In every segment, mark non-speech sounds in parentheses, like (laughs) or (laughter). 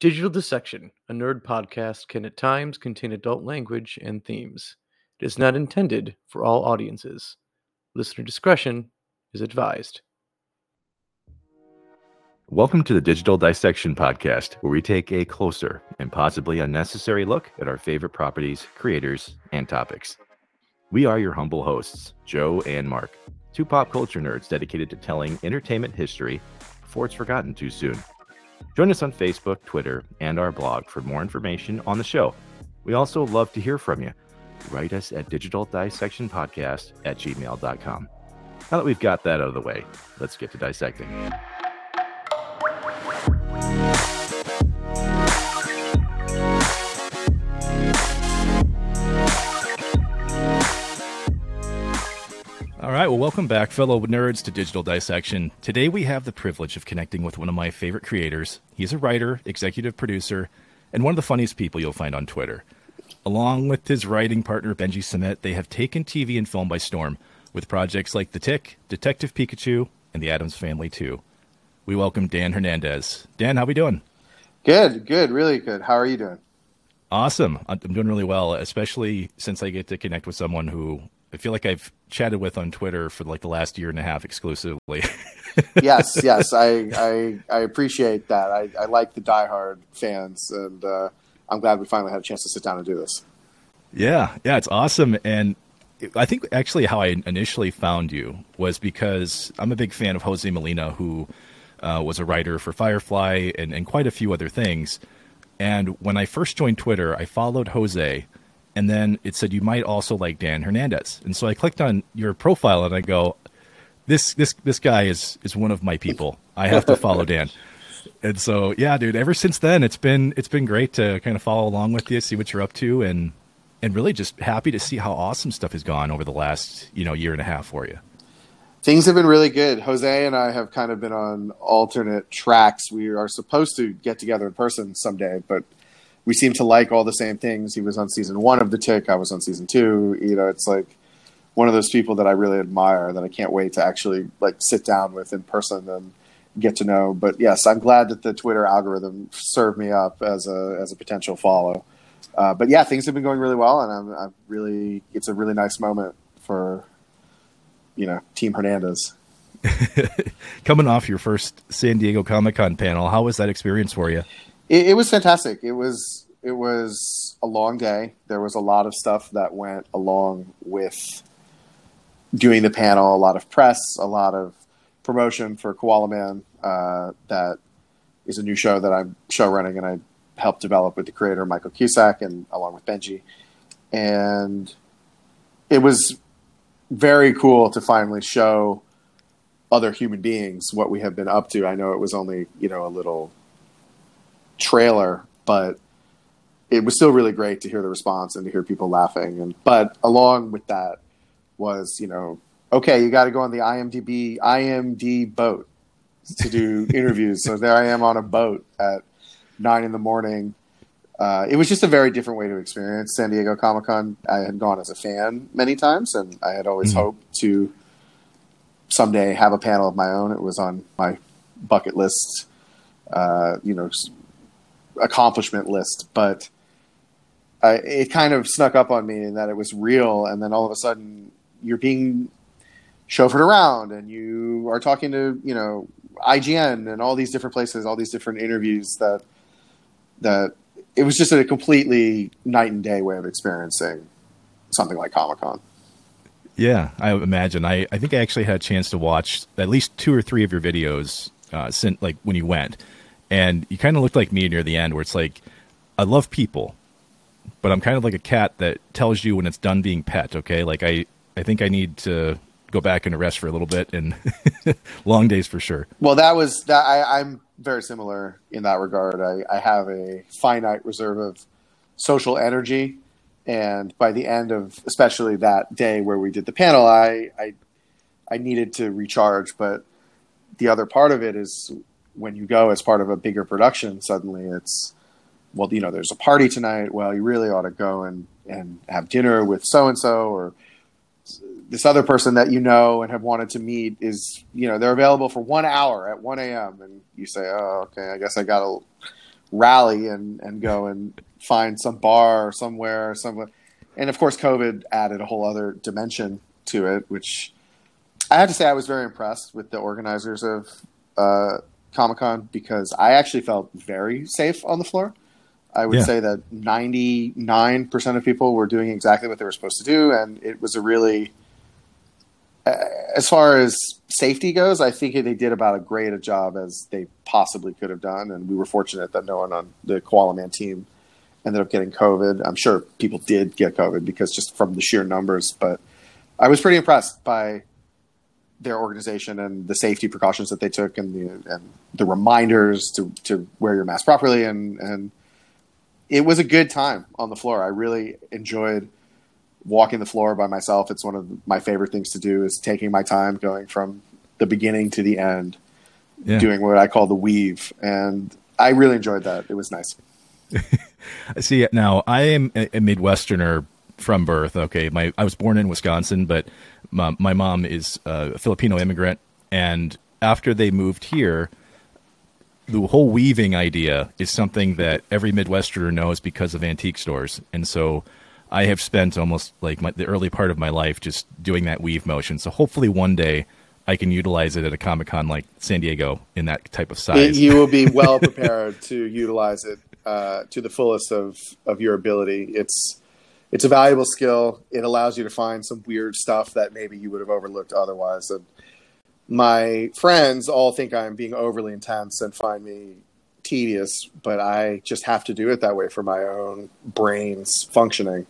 Digital Dissection, a nerd podcast, can at times contain adult language and themes. It is not intended for all audiences. Listener discretion is advised. Welcome to the Digital Dissection Podcast, where we take a closer and possibly unnecessary look at our favorite properties, creators, and topics. We are your humble hosts, Joe and Mark, two pop culture nerds dedicated to telling entertainment history before it's forgotten too soon. Join us on Facebook, Twitter, and our blog for more information on the show. We also love to hear from you. Write us at digitaldissectionpodcast at gmail.com. Now that we've got that out of the way, let's get to dissecting. All right, well, welcome back, fellow nerds, to Digital Dissection. Today we have the privilege of connecting with one of my favorite creators. He's a writer, executive producer, and one of the funniest people you'll find on Twitter. Along with his writing partner, Benji Samit, they have taken TV and film by storm with projects like The Tick, Detective Pikachu, and The Addams Family 2. We welcome Dan Hernandez. Dan, how are we doing? Good, good, really good. How are you doing? Awesome. I'm doing really well, especially since I get to connect with someone who I feel like I've chatted with on Twitter for like the last year and a half exclusively. (laughs) yes, yes, I, I, I appreciate that. I, I like the diehard fans, and uh, I'm glad we finally had a chance to sit down and do this. Yeah, yeah, it's awesome, and I think actually how I initially found you was because I'm a big fan of Jose Molina, who uh, was a writer for Firefly and, and quite a few other things. And when I first joined Twitter, I followed Jose and then it said you might also like Dan Hernandez. And so I clicked on your profile and I go, this this this guy is is one of my people. I have to follow Dan. (laughs) And so yeah, dude, ever since then it's been it's been great to kind of follow along with you, see what you're up to and and really just happy to see how awesome stuff has gone over the last, you know, year and a half for you. Things have been really good. Jose and I have kind of been on alternate tracks. We are supposed to get together in person someday, but we seem to like all the same things. He was on season one of The Tick. I was on season two. You know, it's like one of those people that I really admire that I can't wait to actually like sit down with in person and get to know. But yes, I'm glad that the Twitter algorithm served me up as a as a potential follow. Uh, but yeah, things have been going really well, and I'm, I'm really it's a really nice moment for you know Team Hernandez. (laughs) Coming off your first San Diego Comic Con panel, how was that experience for you? It, it was fantastic. It was it was a long day. There was a lot of stuff that went along with doing the panel. A lot of press, a lot of promotion for Koala Man. Uh, that is a new show that I'm show running, and I helped develop with the creator Michael Cusack and along with Benji. And it was very cool to finally show other human beings what we have been up to. I know it was only you know a little trailer, but it was still really great to hear the response and to hear people laughing. And but along with that was, you know, okay, you got to go on the IMDb IMD boat to do (laughs) interviews. so there I am on a boat at nine in the morning. Uh, it was just a very different way to experience San Diego Comic Con. I had gone as a fan many times, and I had always mm-hmm. hoped to someday have a panel of my own. It was on my bucket list, uh, you know, accomplishment list, but it kind of snuck up on me in that it was real, and then all of a sudden you're being chauffeured around, and you are talking to you know IGN and all these different places, all these different interviews that that it was just a completely night and day way of experiencing something like Comic Con. Yeah, I imagine. I, I think I actually had a chance to watch at least two or three of your videos uh, since like when you went and you kind of looked like me near the end, where it's like, I love people, but I'm kind of like a cat that tells you when it's done being pet. Okay, like I, I think I need to go back and rest for a little bit, and (laughs) long days for sure. Well, that was that. I, I'm very similar in that regard. I, I have a finite reserve of social energy, and by the end of especially that day where we did the panel, I, I, I needed to recharge. But the other part of it is when you go as part of a bigger production, suddenly it's well, you know, there's a party tonight. Well, you really ought to go and and have dinner with so and so or this other person that you know and have wanted to meet is you know they're available for one hour at 1 a.m. and you say, oh, okay, I guess I gotta rally and and go and find some bar somewhere somewhere and of course covid added a whole other dimension to it which i have to say i was very impressed with the organizers of uh, comic-con because i actually felt very safe on the floor i would Yeah. say that 99% of people were doing exactly what they were supposed to do and it was a really as far as safety goes, I think they did about as great a job as they possibly could have done, and we were fortunate that no one on the Koala Man team ended up getting COVID. I'm sure people did get COVID because just from the sheer numbers, but I was pretty impressed by their organization and the safety precautions that they took, and the and the reminders to to wear your mask properly, and and it was a good time on the floor. I really enjoyed walking the floor by myself. It's one of my favorite things to do is taking my time going from the beginning to the end, Yeah. doing what I call the weave. And I really enjoyed that. It was nice. I (laughs) see, now I am a, a Midwesterner from birth. Okay, my I was born in Wisconsin, but my, my mom is a Filipino immigrant, and after they moved here, the whole weaving idea is something that every Midwesterner knows because of antique stores, and so I have spent almost like my, the early part of my life just doing that weave motion. So hopefully one day I can utilize it at a Comic Con like San Diego in that type of size. You will be well (laughs) prepared to utilize it uh, to the fullest of, of your ability. It's it's a valuable skill. It allows you to find some weird stuff that maybe you would have overlooked otherwise. And my friends all think I'm being overly intense and find me tedious, but I just have to do it that way for my own brain's functioning.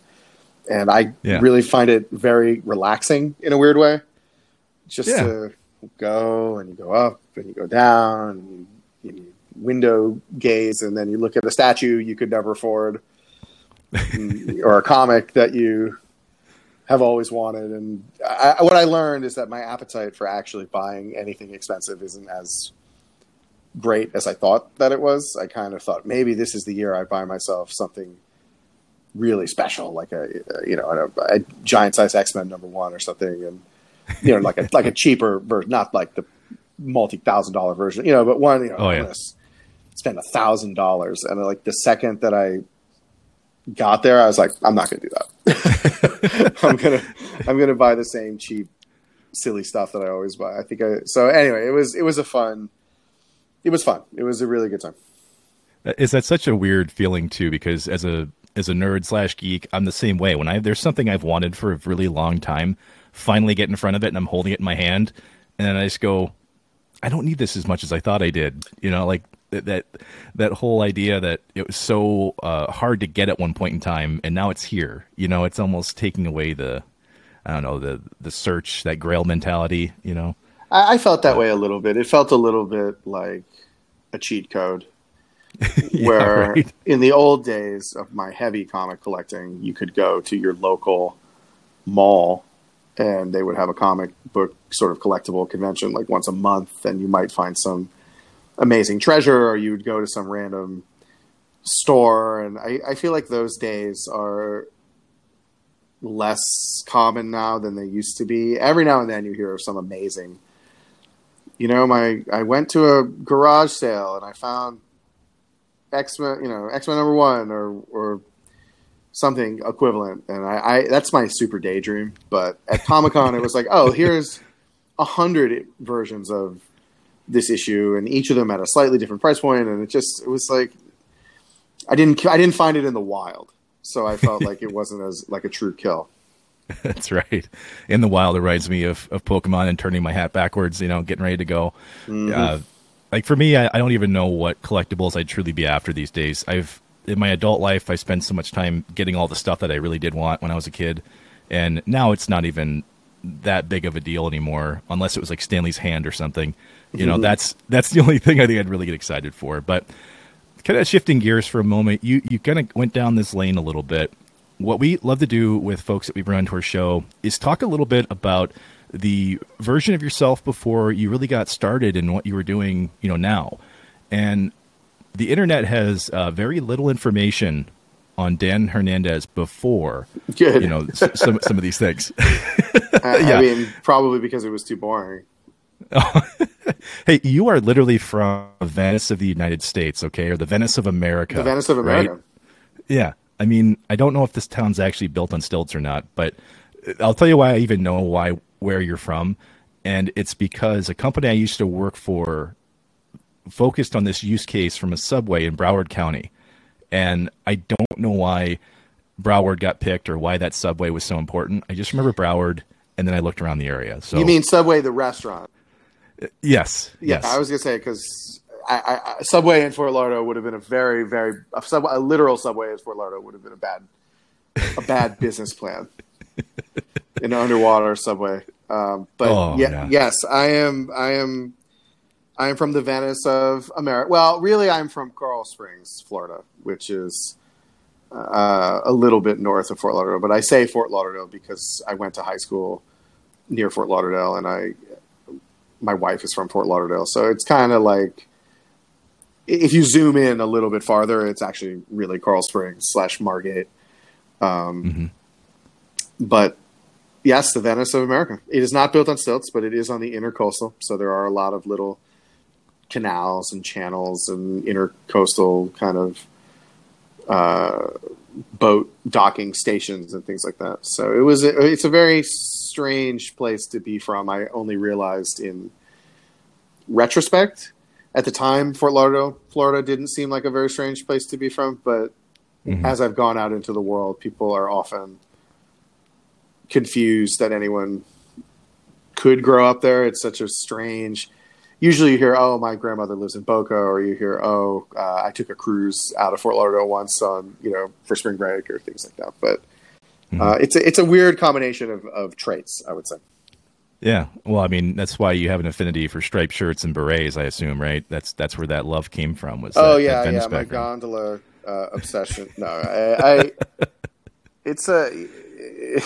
And I Yeah. really find it very relaxing in a weird way. Just Yeah. to go and you go up and you go down and you, you window gaze and then you look at a statue you could never afford or a comic that you have always wanted. And I, what I learned is that my appetite for actually buying anything expensive isn't as great as I thought that it was. I kind of thought maybe this is the year I buy myself something really special, like a, you know a, a giant size X Men number one or something, and you know like a like a cheaper version, not like the multi thousand dollar version, you know, but one you know Oh, yeah. I'm gonna s- spend a thousand dollars, and like the second that I got there, I was like, I'm not gonna do that. (laughs) I'm gonna I'm gonna buy the same cheap silly stuff that I always buy. I think I so anyway, it was it was a fun it was fun. It was a really good time. Uh, is that such a weird feeling too? Because as a as a nerd slash geek, I'm the same way. When I there's something I've wanted for a really long time, finally get in front of it and I'm holding it in my hand, and then I just go, I don't need this as much as I thought I did. You know, like that that, that whole idea that it was so uh, hard to get at one point in time, and now it's here. You know, it's almost taking away the I don't know the the search that Grail mentality. You know, I, I felt that way a little bit. It felt a little bit like a cheat code. (laughs) Yeah, where right. in the old days of my heavy comic collecting, you could go to your local mall and they would have a comic book sort of collectible convention like once a month, and you might find some amazing treasure, or you would go to some random store. And I, I feel like those days are less common now than they used to be. Every now and then you hear of some amazing. You know, my I went to a garage sale and I found X Men, you know, X Men number one or or something equivalent, and I, I that's my super daydream. But at Comic Con, it was like, oh, here's a hundred versions of this issue, and each of them at a slightly different price point, and it just it was like I didn't I didn't find it in the wild, so I felt like it wasn't as like a true kill. (laughs) That's right. In the wild, it reminds me of, of Pokemon and turning my hat backwards, you know, getting ready to go. Uh, like for me, I, I don't even know what collectibles I'd truly be after these days. I've in my adult life, I spent so much time getting all the stuff that I really did want when I was a kid, and now it's not even that big of a deal anymore, unless it was like Stanley's hand or something. You know, that's that's the only thing I think I'd really get excited for. But kind of shifting gears for a moment, you you kind of went down this lane a little bit. What we love to do with folks that we bring onto our show is talk a little bit about the version of yourself before you really got started and what you were doing, you know, now. And the internet has uh, very little information on Dan Hernandez before, Good. you know, s- some some of these things. (laughs) I, yeah. I mean, probably because it was too boring. (laughs) hey, you are literally from Venice of the United States, okay, or the Venice of America. The Venice of America. Right? Yeah. I mean, I don't know if this town's actually built on stilts or not, but I'll tell you why I even know why where you're from, and it's because a company I used to work for focused on this use case from a subway in Broward County, and I don't know why Broward got picked or why that subway was so important. I just remember Broward, and then I looked around the area. So You mean Subway the restaurant? Yes, Yeah, yes, I was gonna say because I, I, Subway in Fort Lauderdale would have been a very, very a, sub, a literal Subway in Fort Lauderdale would have been a bad, a bad (laughs) business plan. An underwater subway, um, but Oh, yeah, yeah. yes, I am. I am. I am from the Venice of America. Well, really, I'm from Coral Springs, Florida, which is uh, a little bit north of Fort Lauderdale. But I say Fort Lauderdale because I went to high school near Fort Lauderdale, and I my wife is from Fort Lauderdale, so it's kind of like if you zoom in a little bit farther, it's actually really Coral Springs slash Margate. Um, Mhm. But yes, the Venice of America. It is not built on stilts, but it is on the intercoastal, so there are a lot of little canals and channels and intercoastal kind of uh, boat docking stations and things like that. So it was a, it's a very strange place to be from. I only realized in retrospect. At the time, Fort Lauderdale, Florida, didn't seem like a very strange place to be from. But Mhm. as I've gone out into the world, people are often confused that anyone could grow up there. It's such a strange. Usually, you hear, "Oh, my grandmother lives in Boca," or you hear, "Oh, uh, I took a cruise out of Fort Lauderdale once on you know for spring break or things like that." But uh, it's a, it's a weird combination of, of traits, I would say. yeah. Well, I mean, that's why you have an affinity for striped shirts and berets, I assume, right? That's that's where that love came from. Was Oh that- yeah, that yeah, my gondola uh, obsession. No, (laughs) I, I it's a. (laughs)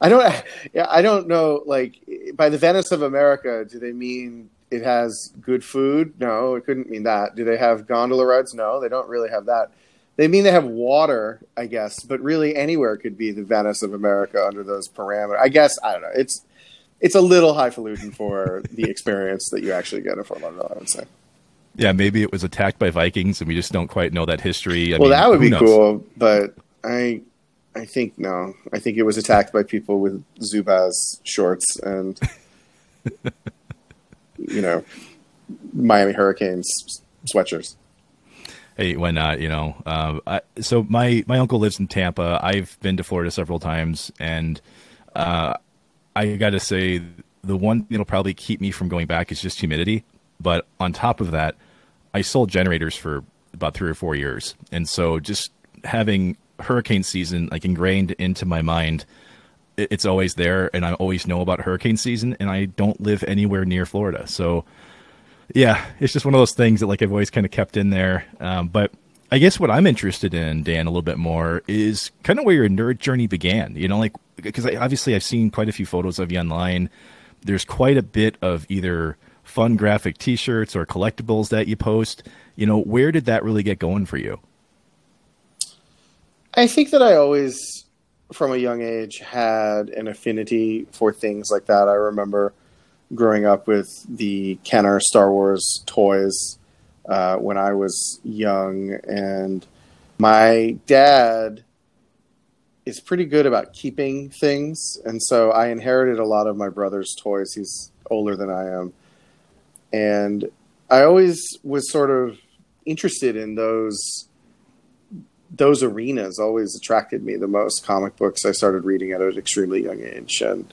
I don't. Yeah, I don't know. Like by the Venice of America, do they mean it has good food? No, it couldn't mean that. Do they have gondola rides? No, they don't really have that. They mean they have water, I guess, but really anywhere could be the Venice of America under those parameters. I guess I don't know. It's it's a little highfalutin for (laughs) the experience that you actually get in Fort Lauderdale. I would say. Yeah, maybe it was attacked by Vikings, and we just don't quite know that history. I well, mean, that would be knows? cool, but I, I think no. I think it was attacked by people with Zubaz shorts and, (laughs) you know, Miami Hurricanes sweatshirts. Hey, why not? You know, uh, I, so my my uncle lives in Tampa. I've been to Florida several times, and uh, I got to say, the one that'll probably keep me from going back is just humidity. But on top of that, I sold generators for about three or four years, and so just having hurricane season like ingrained into my mind, it, it's always there, and I always know about hurricane season, and I don't live anywhere near Florida, so yeah, it's just one of those things that like I've always kind of kept in there. Um, but I guess what I'm interested in, Dan, a little bit more is kind of where your nerd journey began. You know, like because obviously I've seen quite a few photos of you online. There's quite a bit of either fun graphic T-shirts or collectibles that you post. You know, where did that really get going for you? I think that I always, from a young age, had an affinity for things like that. I remember growing up with the Kenner Star Wars toys uh, when I was young, and my dad is pretty good about keeping things, and so I inherited a lot of my brother's toys. He's older than I am, and I always was sort of interested in those those arenas always attracted me the most. Comic books I started reading at an extremely young age, and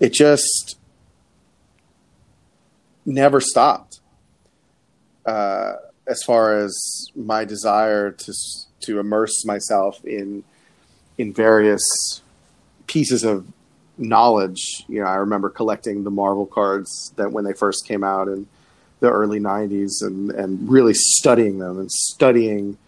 it just never stopped. Uh, as far as my desire to to immerse myself in in various pieces of knowledge, you know, I remember collecting the Marvel cards that when they first came out in the early '90s, and and really studying them and studying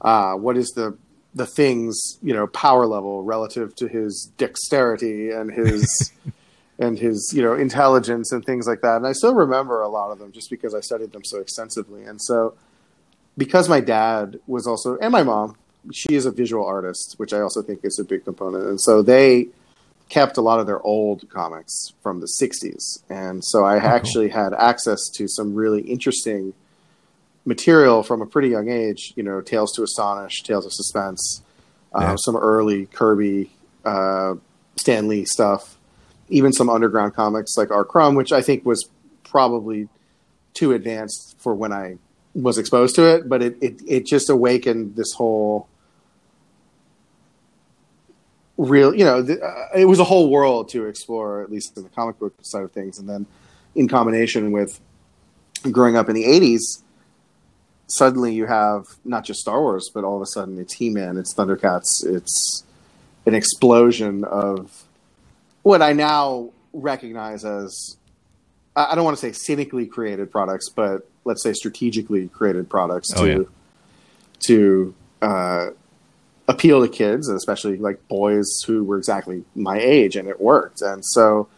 uh, what is the the things you know power level relative to his dexterity and his (laughs) and his you know intelligence and things like that. And i still remember a lot of them just because i studied them so extensively. And so because my dad was also and my mom she is a visual artist which i also think is a big component. And so they kept a lot of their old comics from the 60s. And so I cool. actually had access to some really interesting material from a pretty young age, you know, Tales to Astonish, Tales of Suspense, uh, some early Kirby, uh, Stan Lee stuff, even some underground comics like R. Crumb, which I think was probably too advanced for when I was exposed to it, but it, it, it just awakened this whole real, you know, uh, it was a whole world to explore, at least in the comic book side of things. And then in combination with growing up in the 80s, suddenly you have not just Star Wars, but all of a sudden it's He Man, it's Thundercats, it's an explosion of what I now recognize as I don't want to say cynically created products, but let's say strategically created products Oh, to yeah. to uh, appeal to kids, and especially like boys who were exactly my age, and it worked. And so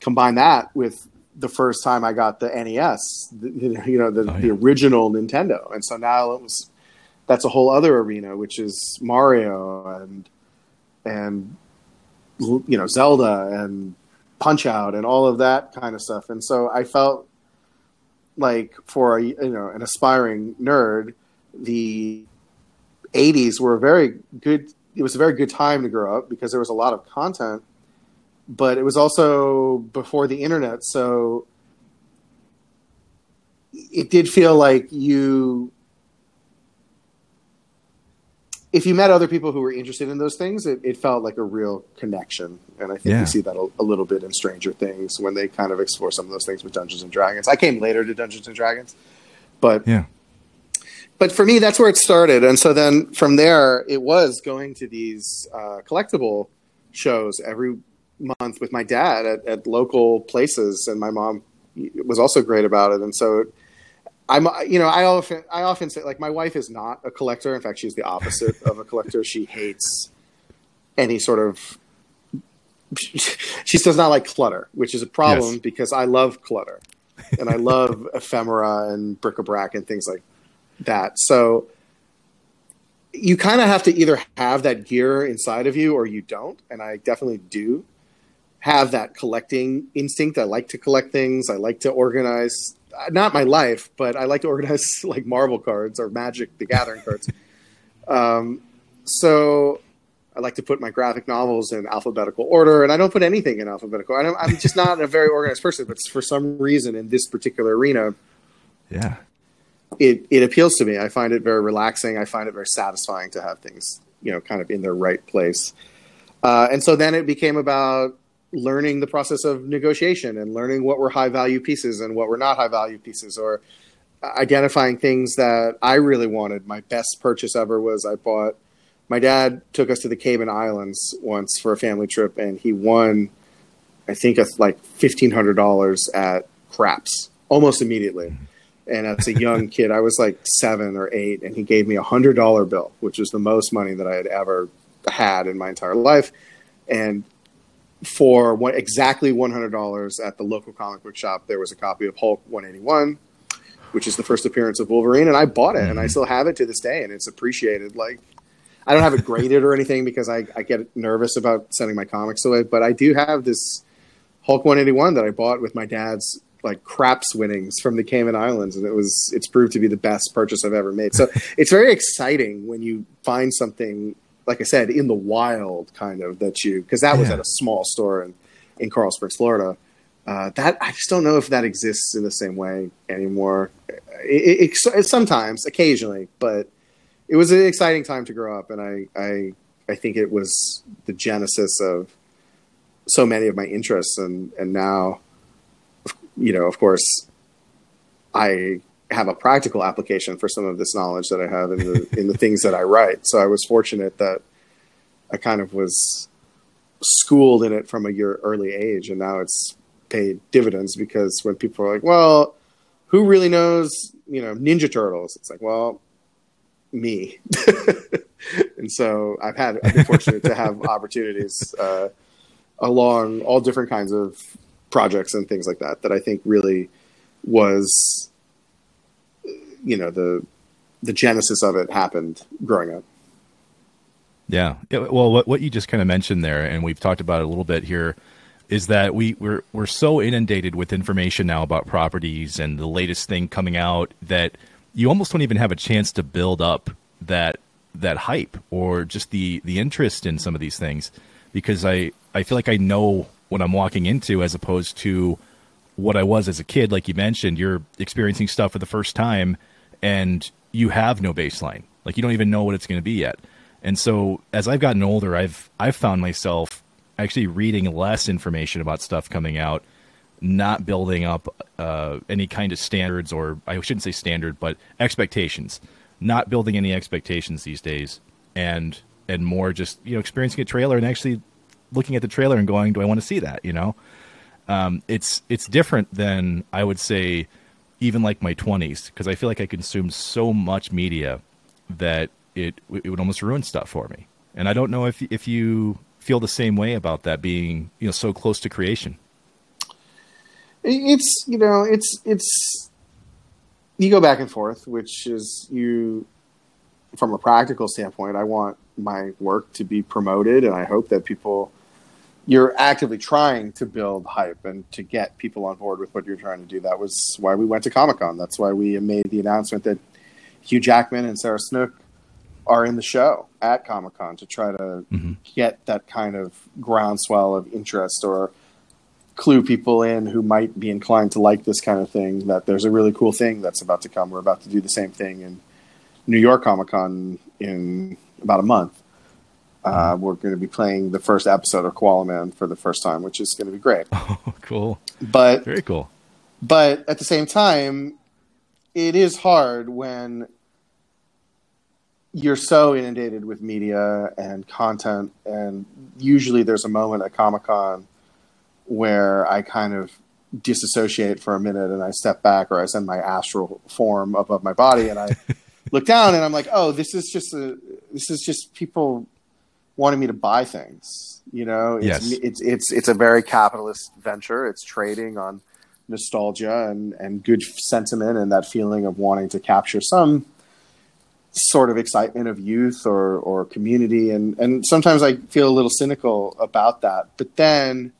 combine that with the first time I got the NES, the, you know, the, Oh, the original Nintendo, and so now it was that's a whole other arena, which is Mario and and you know Zelda and Punch Out and all of that kind of stuff. And so I felt like for a, you know an aspiring nerd, the '80s were a very good. It was a very good time to grow up because there was a lot of content, but it was also before the internet, so it did feel like you if you met other people who were interested in those things, it, it felt like a real connection. And I think Yeah. you see that a, a little bit in Stranger Things when they kind of explore some of those things with Dungeons and Dragons. I came later to Dungeons and Dragons, but Yeah. but for me, that's where it started. And so then from there, it was going to these uh, collectible shows every month with my dad at, at local places, and my mom was also great about it. And so I'm, you know, I often, I often say, like, my wife is not a collector. In fact, she's the opposite of a collector. She hates any sort of. (laughs) She does not like clutter, which is a problem Yes. because I love clutter, and I love (laughs) ephemera and bric-a-brac and things like that. So you kind of have to either have that gear inside of you or you don't. And I definitely do have that collecting instinct. I like to collect things. I like to organize, not my life, but I like to organize (laughs) like Marvel cards or Magic the Gathering cards. Um, so I like to put my graphic novels in alphabetical order, and I don't put anything in alphabetical. I don't, I'm just not a very organized person, but for some reason in this particular arena, Yeah. it it appeals to me. I find it very relaxing. I find it very satisfying to have things, you know, kind of in their right place. Uh, and so then it became about learning the process of negotiation and learning what were high value pieces and what were not high value pieces, or identifying things that I really wanted. My best purchase ever was I bought. My dad took us to the Cayman Islands once for a family trip, and he won, I think, a, like fifteen hundred dollars at craps almost immediately. And as a young (laughs) kid, I was like seven or eight, and he gave me a hundred dollar bill, which was the most money that I had ever had in my entire life. And for what exactly one hundred dollars at the local comic book shop, there was a copy of Hulk one eighty one, which is the first appearance of Wolverine, and I bought it, and I mm-hmm. still have it to this day, and it's appreciated. Like I don't have it graded or anything because I, I get nervous about sending my comics away, but I do have this Hulk 181 that I bought with my dad's like craps winnings from the Cayman Islands, and it was it's proved to be the best purchase I've ever made. So it's very exciting when you find something like I said in the wild, kind of that you because that was at a small store in in Coral Springs, Florida. Uh, that I just don't know if that exists in the same way anymore. It, it, it, sometimes, occasionally, but it was an exciting time to grow up, and I, I I think it was the genesis of so many of my interests, and and now, you know, of course, I have a practical application for some of this knowledge that I have in the in the things that I write. So I was fortunate that I kind of was schooled in it from a year early age, and now it's paid dividends because when people are like, "Well, who really knows?" You know, Ninja Turtles. It's like, well, me. (laughs) and so I've had I've been fortunate to have (laughs) opportunities uh, along all different kinds of projects and things like that that I think really was you know the the genesis of it happened growing up. Yeah. Well, what what you just kind of mentioned there, and we've talked about it a little bit here, is that we we're we're so inundated with information now about properties and the latest thing coming out that you almost don't even have a chance to build up that that hype or just the the interest in some of these things because I I feel like I know what I'm walking into as opposed to what I was as a kid like you mentioned you're experiencing stuff for the first time and you have no baseline. Like you don't even know what it's going to be yet. And so as I've gotten older I've I've found myself actually reading less information about stuff coming out not building up uh, any kind of standards or I shouldn't say standard but expectations. Not building any expectations these days and and more just you know experiencing a trailer and actually looking at the trailer and going do i want to see that? You know? Um, it's it's different than i would say even like my 20s because i feel like i consumed so much media that it it would almost ruin stuff for me and i don't know if if you feel the same way about that being you know so close to creation it's you know it's it's you go back and forth, which is you from a practical standpoint. I want my work to be promoted, and I hope that people you're actively trying to build hype and to get people on board with what you're trying to do. That was why we went to Comic Con. That's why we made the announcement that Hugh Jackman and Sarah Snook are in the show at Comic Con to try to mm-hmm. get that kind of groundswell of interest or clue people in who might be inclined to like this kind of thing that there's a really cool thing that's about to come. We're about to do the same thing in New York Comic Con in about a month. Uh, we're going to be playing the first episode of Koala Man for the first time, which is going to be great. (laughs) Oh, cool! But very cool. But at the same time, it is hard when you're so inundated with media and content, and usually there's a moment at Comic Con where I kind of disassociate for a minute and I step back or I send my astral form above my body and I (laughs) look down and I'm like, oh, this is just a this is just people wanting me to buy things. You know, it's, yes. it's it's it's a very capitalist venture. It's trading on nostalgia and and good sentiment and that feeling of wanting to capture some sort of excitement of youth or or community and and sometimes I feel a little cynical about that. But then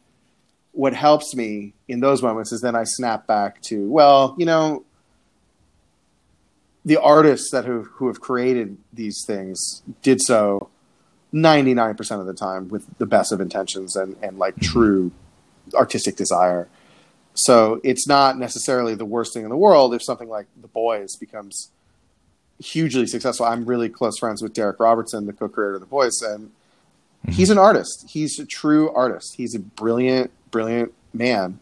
what helps me in those moments is then I snap back to, well, you know, the artists that who who have created these things did so 99% of the time with the best of intentions and and like true artistic desire. So it's not necessarily the worst thing in the world if something like The Boys becomes hugely successful. I'm really close friends with Darick Robertson, the co-creator of The Boys, and mm-hmm. he's an artist. He's a true artist. He's a brilliant brilliant man,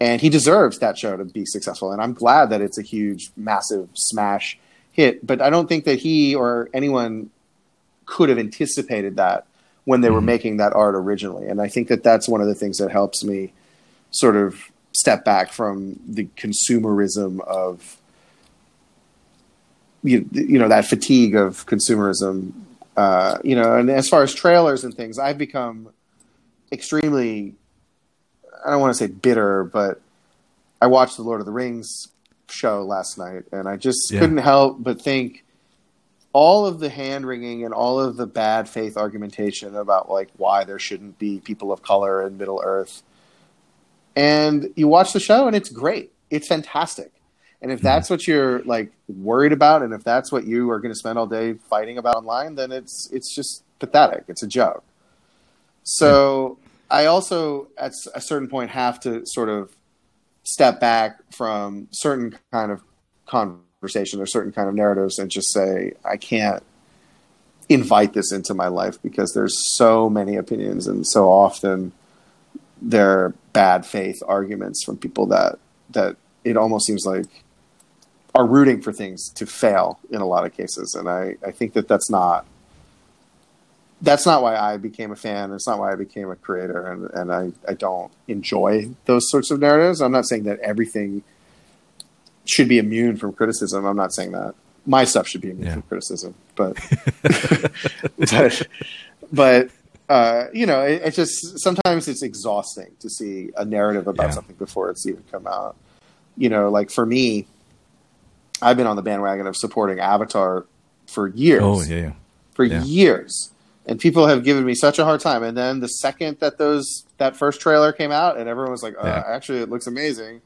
and he deserves that show to be successful. And I'm glad that it's a huge, massive smash hit. But I don't think that he or anyone could have anticipated that when they mm-hmm. were making that art originally. And I think that that's one of the things that helps me sort of step back from the consumerism of you, you know that fatigue of consumerism uh, you know and as far as trailers and things i've become extremely I don't want to say bitter, but I watched the Lord of the Rings show last night, and I just yeah. couldn't help but think all of the hand wringing and all of the bad faith argumentation about like why there shouldn't be people of color in Middle Earth. And you watch the show, and it's great. It's fantastic. And if mm-hmm. that's what you're like worried about, and if that's what you are going to spend all day fighting about online, then it's it's just pathetic. It's a joke. So I also, at a certain point, have to sort of step back from certain kind of conversation or certain kind of narratives and just say, I can't invite this into my life because there's so many opinions and so often there are bad faith arguments from people that that it almost seems like are rooting for things to fail in a lot of cases and i, I think that that's not that's not why I became a fan. It's not why I became a creator, and and I I don't enjoy those sorts of narratives. I'm not saying that everything should be immune from criticism. I'm not saying that my stuff should be immune yeah. from criticism, but (laughs) (laughs) but, but uh, you know, it, it, just sometimes it's exhausting to see a narrative about yeah. something before it's even come out. You know, like for me, I've been on the bandwagon of supporting Avatar for years. Oh yeah, for years and people have given me such a hard time. And then the second that those that first trailer came out, and everyone was like, uh, Yeah. "Actually, it looks amazing,"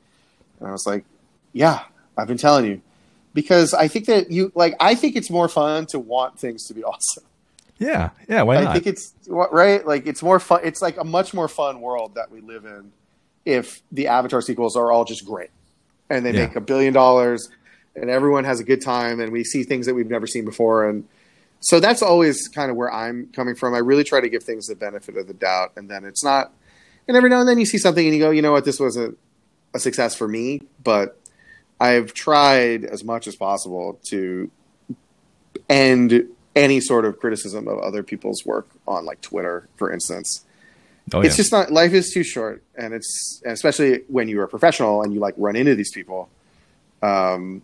and I was like, "Yeah, I've been telling you," because I think that you like. I think it's more fun to want things to be (laughs) awesome. Yeah, yeah. Why not? I think it's right. Like it's more fun. It's like a much more fun world that we live in if the Avatar sequels are all just great and they Yeah. make a billion dollars and everyone has a good time and we see things that we've never seen before and so that's always kind of where I'm coming from. I really try to give things the benefit of the doubt and then it's not. And every now and then you see something and you go, you know what, this wasn't a success for me, but I've tried as much as possible to end any sort of criticism of other people's work on like Twitter, for instance. oh, It's just not life is too short, and it's and especially when you're a professional and you like run into these people. Um,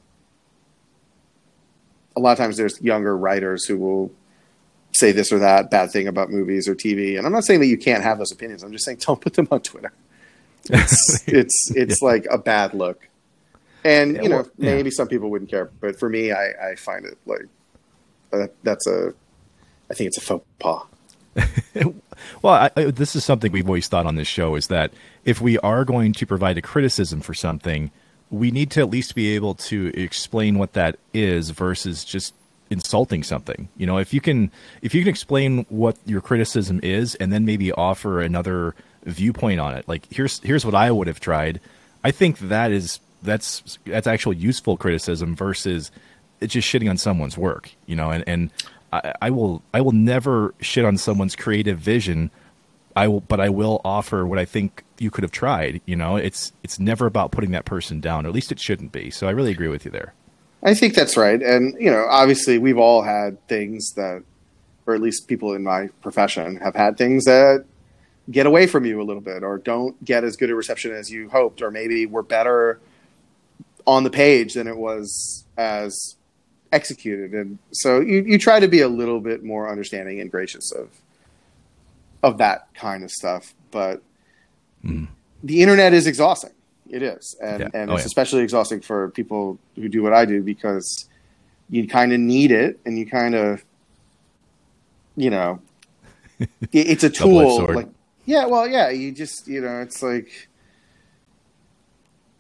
a lot of times there's younger writers who will say this or that bad thing about movies or TV, and I'm not saying that you can't have those opinions. I'm just saying don't put them on Twitter. It's (laughs) it's it's like a bad look, and Yeah, you know well, yeah. maybe some people wouldn't care, but for me, I I find it like uh, that's a I think it's a faux pas. (laughs) Well, I, I, this is something we've always thought on this show is that if we are going to provide a criticism for something, we need to at least be able to explain what that is versus just insulting something. You know, if you can if you can explain what your criticism is and then maybe offer another viewpoint on it. Like here's here's what I would have tried. I think that is that's that's actual useful criticism versus it's just shitting on someone's work, you know, and, and I, I will I will never shit on someone's creative vision. I will, but I will offer what I think you could have tried. You know, it's it's never about putting that person down, or at least it shouldn't be. So I really agree with you there. I think that's right. And, you know, obviously we've all had things that, or at least people in my profession have had things that get away from you a little bit or don't get as good a reception as you hoped, or maybe were better on the page than it was as executed. And so you, you try to be a little bit more understanding and gracious of, of that kind of stuff. But hmm. the internet is exhausting. It is, and Yeah. and Oh, it's yeah. especially exhausting for people who do what I do because you kind of need it, and you kind of, you know, (laughs) it- it's a tool. Like, yeah, well, yeah, you just you know, it's like.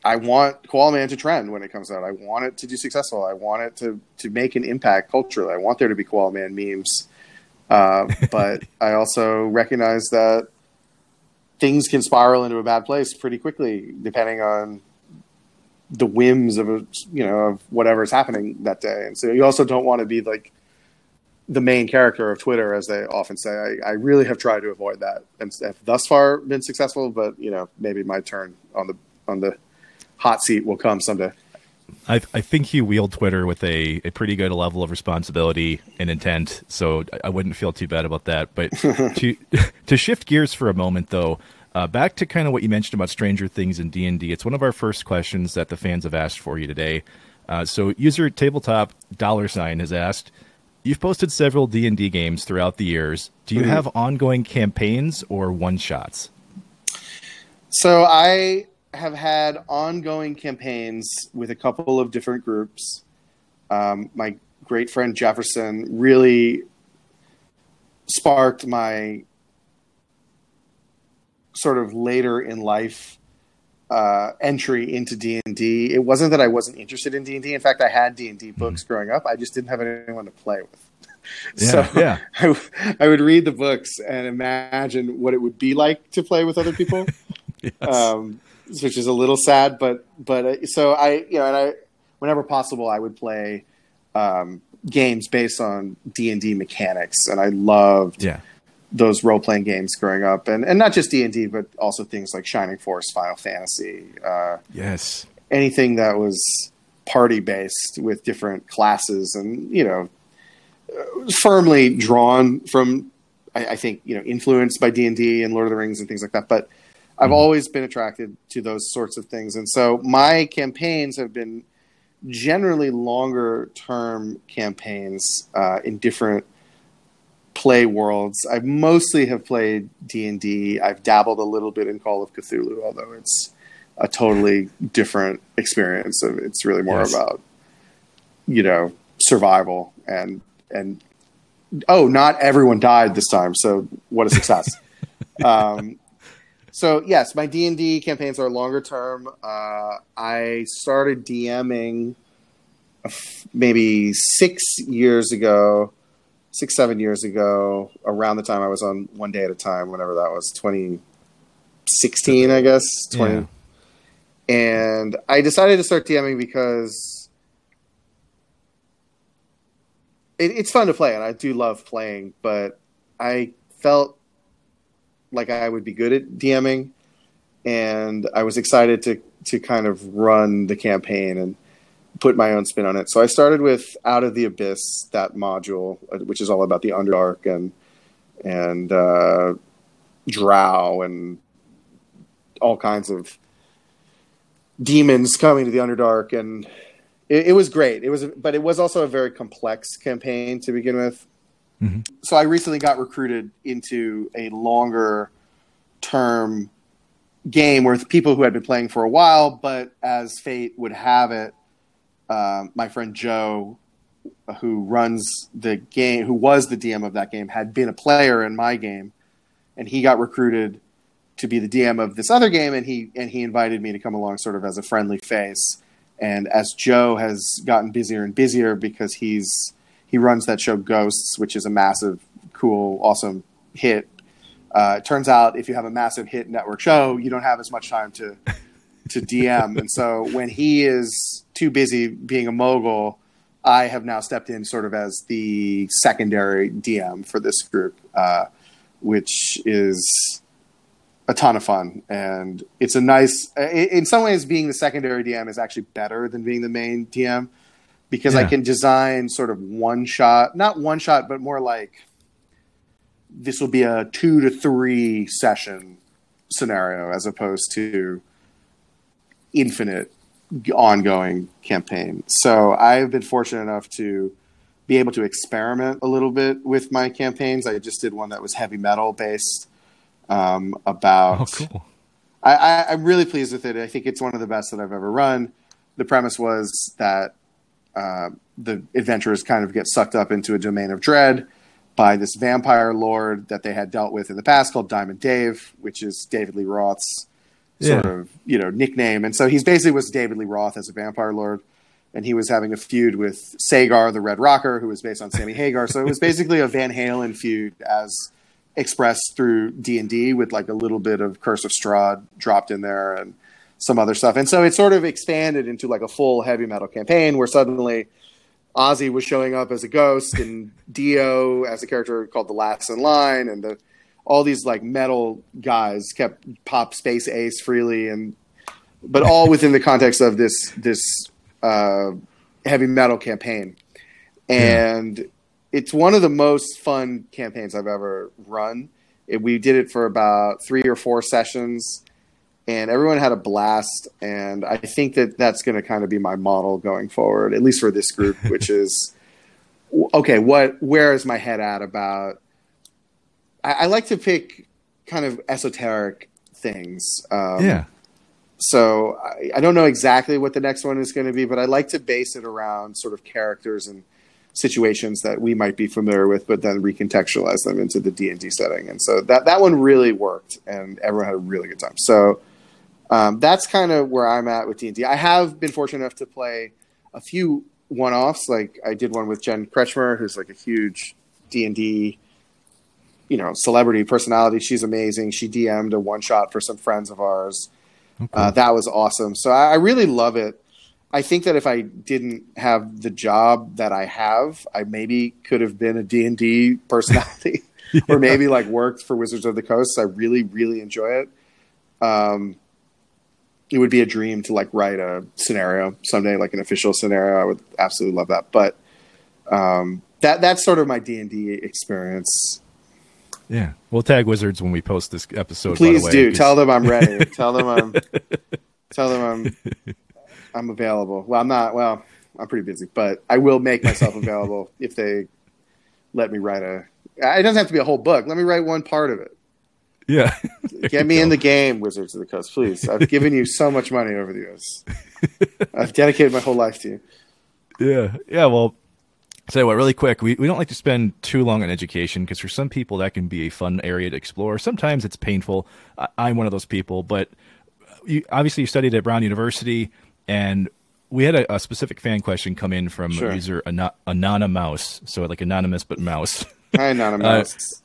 I want Koala to trend when it comes out. I want it to do successful. I want it to, to make an impact culturally. I want there to be Koala Man memes. Uh, (laughs) but I also recognize that things can spiral into a bad place pretty quickly, depending on the whims of a, you know of whatever's happening that day. And so you also don't want to be like the main character of Twitter, as they often say. I, I really have tried to avoid that, and have thus far been successful. But you know, maybe my turn on the on the hot seat will come someday. I, I think he wield Twitter with a, a pretty good level of responsibility and intent, so I- wouldn't feel too bad about that. But (laughs) to to shift gears for a moment, though, uh, back to kind of what you mentioned about Stranger Things and D and D. It's one of our first questions that the fans have asked for you today. Uh, so, user tabletop dollar sign has asked. You've posted several D and D games throughout the years. Do you Mhm. have ongoing campaigns or one shots? So I have had ongoing campaigns with a couple of different groups. Um, my great friend Jefferson really sparked my sort of later in life uh, entry into D and D. It wasn't that I wasn't interested in D and D. In fact, I had D and D books growing up. I just didn't have anyone to play with. Yeah, so yeah. (laughs) I, I would read the books and imagine what it would be like to play with other people (laughs) Yes. um, (laughs) which is a little sad. But but uh, so I you know and I whenever possible I would play um, games based on D and D mechanics, and I loved yeah. those role playing games growing up, and and not just D and D, but also things like Shining Force, Final Fantasy, uh, Yes. anything that was party based with different classes, and you know firmly drawn from I, I think you know influenced by D and D and Lord of the Rings and things like that, but. I've always been attracted to those sorts of things. And so my campaigns have been generally longer term campaigns uh, in different play worlds. I mostly have played D&D. I've dabbled a little bit in Call of Cthulhu, although it's a totally different experience. It's really more Yes. about, you know, survival and, and oh, not everyone died this time, so what a success. (laughs) um, so yes, my D and D campaigns are longer term. Uh, I started DMing maybe six years ago, six seven years ago, around the time I was on One Day at a Time, whenever that was, twenty sixteen, I guess, twenty. Yeah. And I decided to start DMing because it, it's fun to play, and I do love playing. But I felt like I would be good at DMing, and I was excited to to kind of run the campaign and put my own spin on it. So I started with Out of the Abyss, that module, which is all about the Underdark and and uh, Drow and all kinds of demons coming to the Underdark, and it, it, was great. It was, but it was also a very complex campaign to begin with. Mm-hmm. So I recently got recruited into a longer term game with people who had been playing for a while, but as fate would have it, uh, my friend Joe, who runs the game, who was the DM of that game, had been a player in my game, and he got recruited to be the DM of this other game, and he and he invited me to come along, sort of as a friendly face. And as Joe has gotten busier and busier because he's he runs that show Ghosts, which is a massive, cool, awesome hit. Uh, it turns out if you have a massive hit network show, you don't have as much time to to DM. and so when he is too busy being a mogul, I have now stepped in sort of as the secondary DM for this group, uh, which is a ton of fun. And it's a nice, in some ways, being the secondary DM is actually better than being the main DM because yeah. I can design sort of one shot, not one shot, but more like this will be a two to three session scenario as opposed to infinite ongoing campaign. So I've been fortunate enough to be able to experiment a little bit with my campaigns. I just did one that was heavy metal based um, about. Oh, cool. I, I, I'm really pleased with it. I think it's one of the best that I've ever run. The premise was that uh, the adventurers kind of get sucked up into a domain of dread by this vampire lord that they had dealt with in the past called Diamond Dave, which is David Lee Roth's sort yeah. of you know nickname. And so he's basically was David Lee Roth as a vampire lord, and he was having a feud with Sagar, the Red Rocker, who was based on Sammy Hagar. So it was basically a Van Halen feud as expressed through D and D with like a little bit of Curse of Strahd dropped in there and some other stuff. And so it sort of expanded into like a full heavy metal campaign where suddenly Ozzy was showing up as a ghost and (laughs) Dio as a character called the Last in Line and the all these like metal guys kept pop space ace Frehley and but all within the context of this this uh, heavy metal campaign and yeah. it's one of the most fun campaigns i've ever run it, we did it for about three or four sessions and everyone had a blast and i think that that's going to kind of be my model going forward at least for this group (laughs) which is okay what where is my head at about I, I like to pick kind of esoteric things. Um, yeah. So I, I, don't know exactly what the next one is going to be, but I like to base it around sort of characters and situations that we might be familiar with, but then recontextualize them into the D and D setting. And so that that one really worked, and everyone had a really good time. So um, that's kind of where I'm at with D and D. I have been fortunate enough to play a few one-offs. Like I did one with Jen Kretchmer, who's like a huge D and D you know celebrity personality. She's amazing. She DM'd a one shot for some friends of ours. Okay. Uh, that was awesome. So I, I, really love it. I think that if I didn't have the job that I have, I maybe could have been a D and D (laughs) personality, (laughs) yeah. or maybe like worked for Wizards of the Coast. I really, really enjoy it. Um, it would be a dream to like write a scenario someday, like an official scenario. I would absolutely love that. But um, that that's sort of my D and D experience. Yeah, we'll tag Wizards when we post this episode. Please way, do. Tell them I'm ready. (laughs) tell them I'm. Tell them I'm. I'm available. Well, I'm not. Well, I'm pretty busy, but I will make myself available if they let me write a. It doesn't have to be a whole book. Let me write one part of it. Yeah. (laughs) Get me go. in the game, Wizards of the Coast, please. I've given you so much money over the years. (laughs) I've dedicated my whole life to you. Yeah. Yeah. Well, So what, really quick, we, we don't like to spend too long on education because for some people that can be a fun area to explore. Sometimes it's painful. I, I'm one of those people, but you, obviously you studied at Brown University, and we had a, a specific fan question come in from Sure. user Ana- Anonymous, so like anonymous but mouse. (laughs) Hi, Anonymous.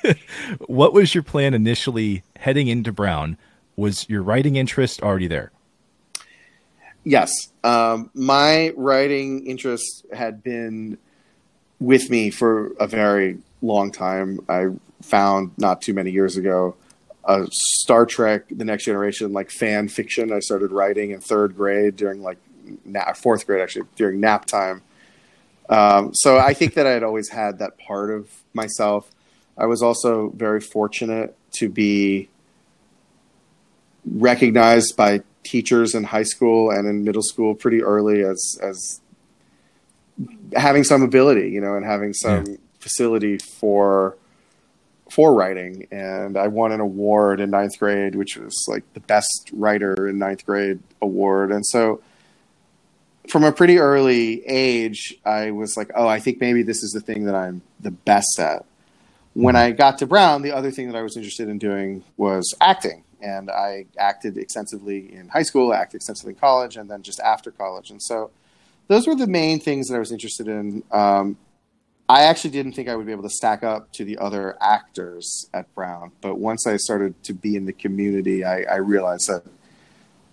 (laughs) what was your plan initially heading into Brown? Was your writing interest already there? Yes. Um, my writing interest had been with me for a very long time. I found not too many years ago a Star Trek The Next Generation like fan fiction I started writing in third grade during like na- fourth grade actually during nap time. Um, so I think that I had always had that part of myself. I was also very fortunate to be recognized by teachers in high school and in middle school pretty early as as having some ability, you know, and having some facility for for writing. And I won an award in ninth grade, which was like the best writer in ninth grade award. And so from a pretty early age, I was like, oh, I think maybe this is the thing that I'm the best at. When I got to Brown, the other thing that I was interested in doing was acting. And I acted extensively in high school, acted extensively in college, and then just after college. And so those were the main things that I was interested in. Um, I actually didn't think I would be able to stack up to the other actors at Brown, but once I started to be in the community, I, I realized that,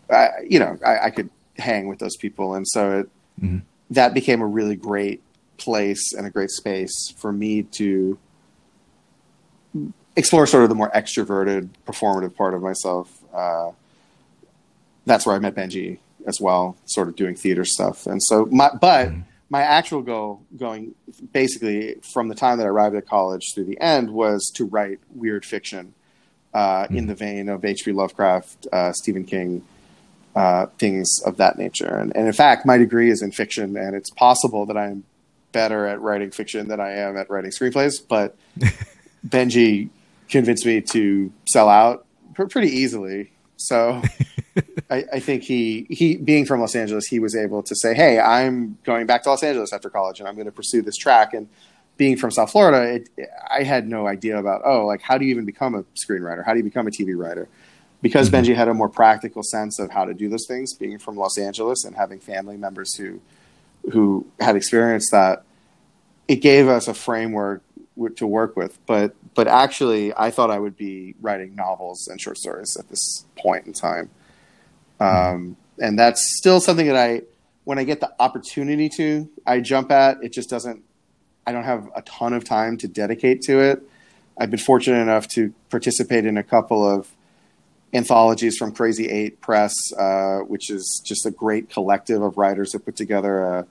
I, you know, I, I could hang with those people, and so it, Mhm. that became a really great place and a great space for me to explore sort of the more extroverted, performative part of myself. Uh, that's where I met Benji as well, sort of doing theater stuff. And so, my but my actual goal, going basically from the time that I arrived at college through the end, was to write weird fiction uh, in the vein of H.P. Lovecraft, uh, Stephen King, uh, things of that nature. And, and in fact, my degree is in fiction, and it's possible that I'm better at writing fiction than I am at writing screenplays. But (laughs) Benji convinced me to sell out pr- pretty easily. So (laughs) I, I think he he being from Los Angeles, he was able to say, "Hey, I'm going back to Los Angeles after college, and I'm going to pursue this track." And being from South Florida, it, I had no idea about oh, like how do you even become a screenwriter? How do you become a TV writer? Because Benji had a more practical sense of how to do those things, being from Los Angeles and having family members who who had experienced that, it gave us a framework to work with. But but actually, I thought I would be writing novels and short stories at this point in time, um, and that's still something that I, when I get the opportunity to, I jump at. It just doesn't. I don't have a ton of time to dedicate to it. I've been fortunate enough to participate in a couple of anthologies from Crazy Eight Press, uh, which is just a great collective of writers that put together a,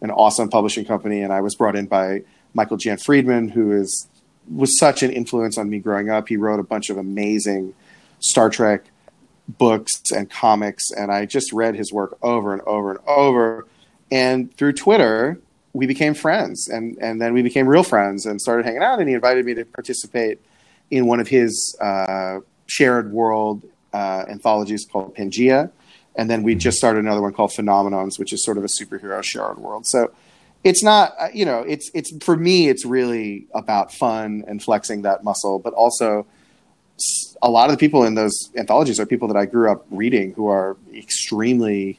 an awesome publishing company. And I was brought in by Michael Jan Friedman, who is was such an influence on me growing up. He wrote a bunch of amazing Star Trek books and comics, and I just read his work over and over and over. And through Twitter, we became friends, and and then we became real friends and started hanging out. And he invited me to participate in one of his uh, shared world uh, anthologies called Pangaea, and then we just started another one called Phenomenons, which is sort of a superhero shared world. So it's not uh, you know it's it's for me it's really about fun and flexing that muscle, but also a lot of the people in those anthologies are people that I grew up reading who are extremely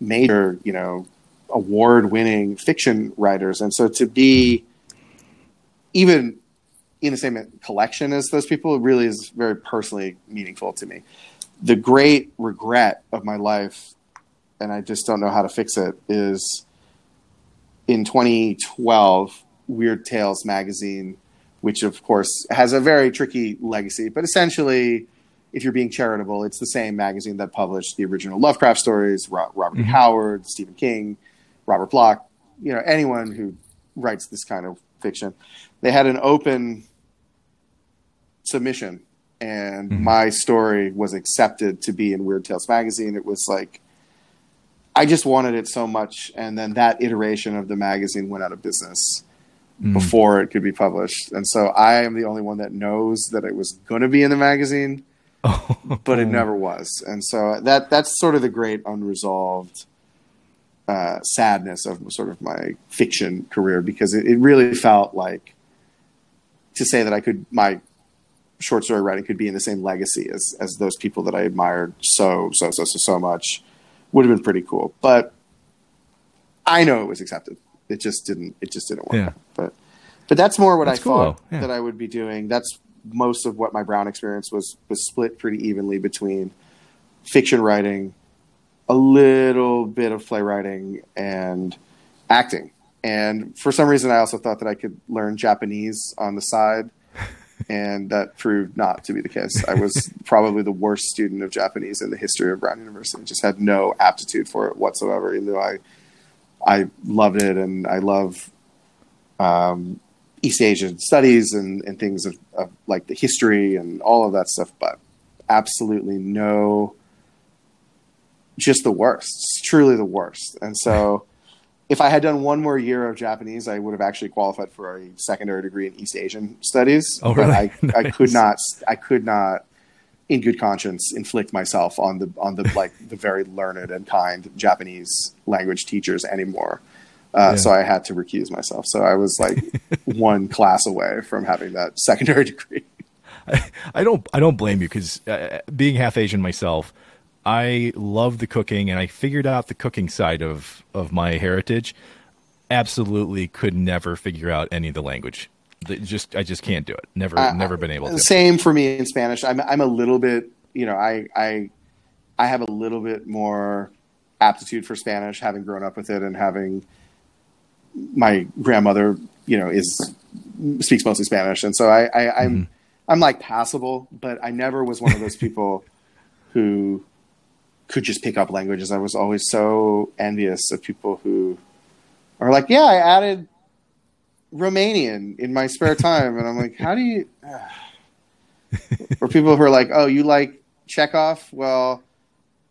major you know award winning fiction writers, and so to be even in the same collection as those people really is very personally meaningful to me. The great regret of my life, and I just don't know how to fix it, is in 2012, Weird Tales magazine, which of course has a very tricky legacy, but essentially, if you're being charitable, it's the same magazine that published the original Lovecraft stories, Robert. Mhm. Howard, Stephen King, Robert Bloch, you know, anyone who writes this kind of fiction. They had an open submission and Mhm. my story was accepted to be in Weird Tales magazine. It was like I just wanted it so much, and then that iteration of the magazine went out of business Mm. before it could be published. And so I am the only one that knows that it was going to be in the magazine, (laughs) but it never was. And so that that's sort of the great unresolved uh, sadness of sort of my fiction career because it, it really felt like to say that I could my short story writing could be in the same legacy as as those people that I admired so so so so so much would have been pretty cool. But I know it was accepted. It just didn't. It just didn't work. Yeah. But but that's more what That's I cool, thought. Yeah. that I would be doing. That's most of what my Brown experience was was split pretty evenly between fiction writing, a little bit of playwriting, and acting. And for some reason, I also thought that I could learn Japanese on the side, and that proved not to be the case. I was (laughs) probably the worst student of Japanese in the history of Brown University. Just had no aptitude for it whatsoever, even though I I loved it and I love um, East Asian studies and, and things of, of like the history and all of that stuff, but absolutely no, just the worst, It's truly the worst. And so, (laughs) if I had done one more year of Japanese, I would have actually qualified for a secondary degree in East Asian studies. Oh, but really? I, (laughs) I Nice. could not, I could not, in good conscience, inflict myself on the on the (laughs) like the very learned and kind Japanese language teachers anymore. Uh, Yeah. So I had to recuse myself. So I was like (laughs) one class away from having that secondary degree. I don't I don't blame you because uh, being half Asian myself, I love the cooking and I figured out the cooking side of of my heritage. Absolutely could never figure out any of the language. The- Just I just can't do it. Never I- never been able to. Same for me in Spanish. I'm I'm a little bit, you know, I I I have a little bit more aptitude for Spanish, having grown up with it and having my grandmother, you know, is speaks mostly Spanish, and so I, I I'm Mm-hmm. I'm like passable, but I never was one of those people who could just pick up languages. I was always so envious of people who are like, yeah, I added Romanian in my spare time, and I'm like, how do you? (sighs) or people who are like, oh, you like Chekhov? Well,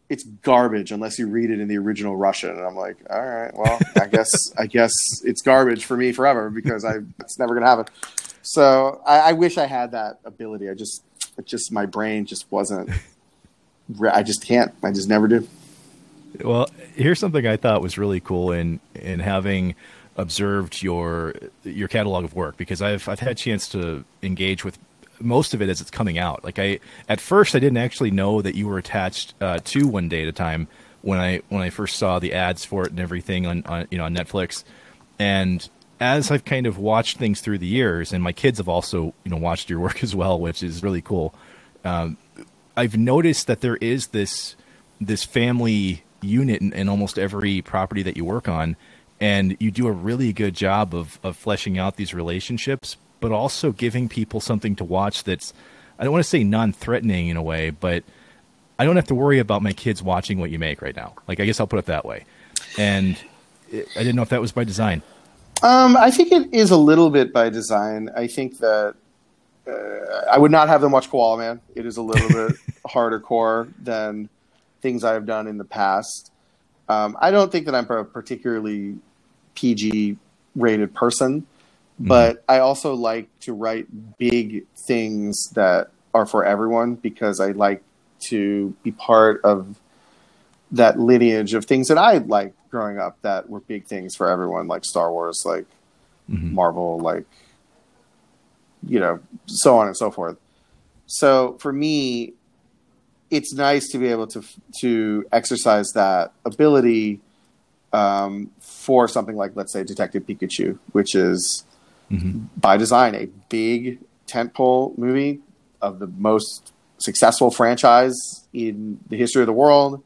it's garbage unless you read it in the original Russian. And I'm like, all right, well, I guess (laughs) I guess it's garbage for me forever because I it's never gonna happen. So I, I wish I had that ability. I just it just my brain just wasn't. I just can't. I just never do. Well, here's something I thought was really cool in in having observed your your catalog of work because I've I've had a chance to engage with most of it as it's coming out. Like I at first I didn't actually know that you were attached uh, to One Day at a Time when I when I first saw the ads for it and everything on, on you know on Netflix. And as I've kind of watched things through the years, and my kids have also you know watched your work (laughs) as well, which is really cool. Um, I've noticed that there is this this family unit in, in almost every property that you work on, and you do a really good job of of fleshing out these relationships, but also giving people something to watch that's I don't want to say non-threatening in a way, but I don't have to worry about my kids watching what you make right now. Like I guess I'll put it that way. And I didn't know if that was by design. Um, I think it is a little bit by design. I think that uh, I would not have them watch Koala Man. It is a little bit (laughs) harder core than things I have done in the past. Um, I don't think that I'm a particularly PG rated person, but I also like to write big things that are for everyone because I like to be part of that lineage of things that I liked growing up that were big things for everyone, like Star Wars, like Marvel, like you know, so on and so forth. So for me, it's nice to be able to to exercise that ability um, for something like, let's say, Detective Pikachu, which is by design a big tentpole movie of the most successful franchise in the history of the world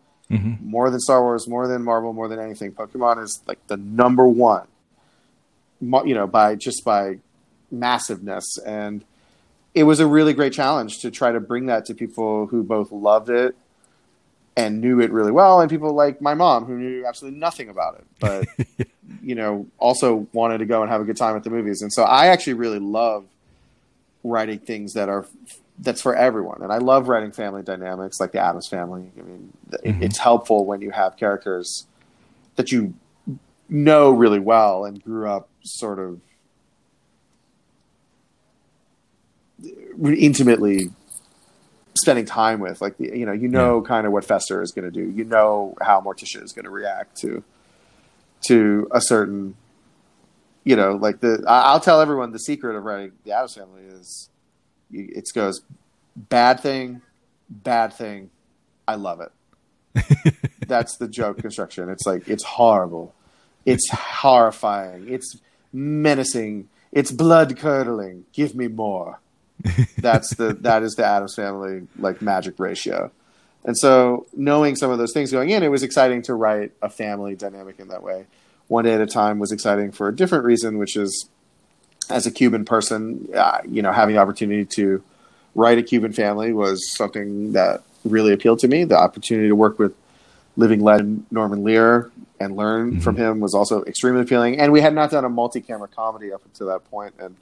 more than Star Wars, more than Marvel, more than anything. Pokemon is like the number one, you know, by just by massiveness. And it was a really great challenge to try to bring that to people who both loved it and knew it really well, and people like my mom who knew absolutely nothing about it, but (laughs) you know, also wanted to go and have a good time at the movies. And so I actually really love writing things that are that's for everyone. And I love writing family dynamics like the Addams family. I mean, it, mm-hmm. it's helpful when you have characters that you know really well and grew up sort of intimately spending time with. Like, the, you know, you know kind of what Fester is going to do. You know how Morticia is going to react to to a certain, you know, like the. I'll tell everyone the secret of writing the Addams Family is, you- it goes bad thing, bad thing, I love it. (laughs) That's the joke construction. It's like it's horrible, it's horrifying, it's menacing, it's blood curdling. Give me more. That's the that is the Addams Family like magic ratio. And so, knowing some of those things going in, it was exciting to write a family dynamic in that way. One day at a time was exciting for a different reason, which is as a Cuban person, uh, you know, having the opportunity to write a Cuban family was something that really appealed to me. The opportunity to work with living legend Norman Lear and learn Mhm. from him was also extremely appealing. And we had not done a multi-camera comedy up until that point, and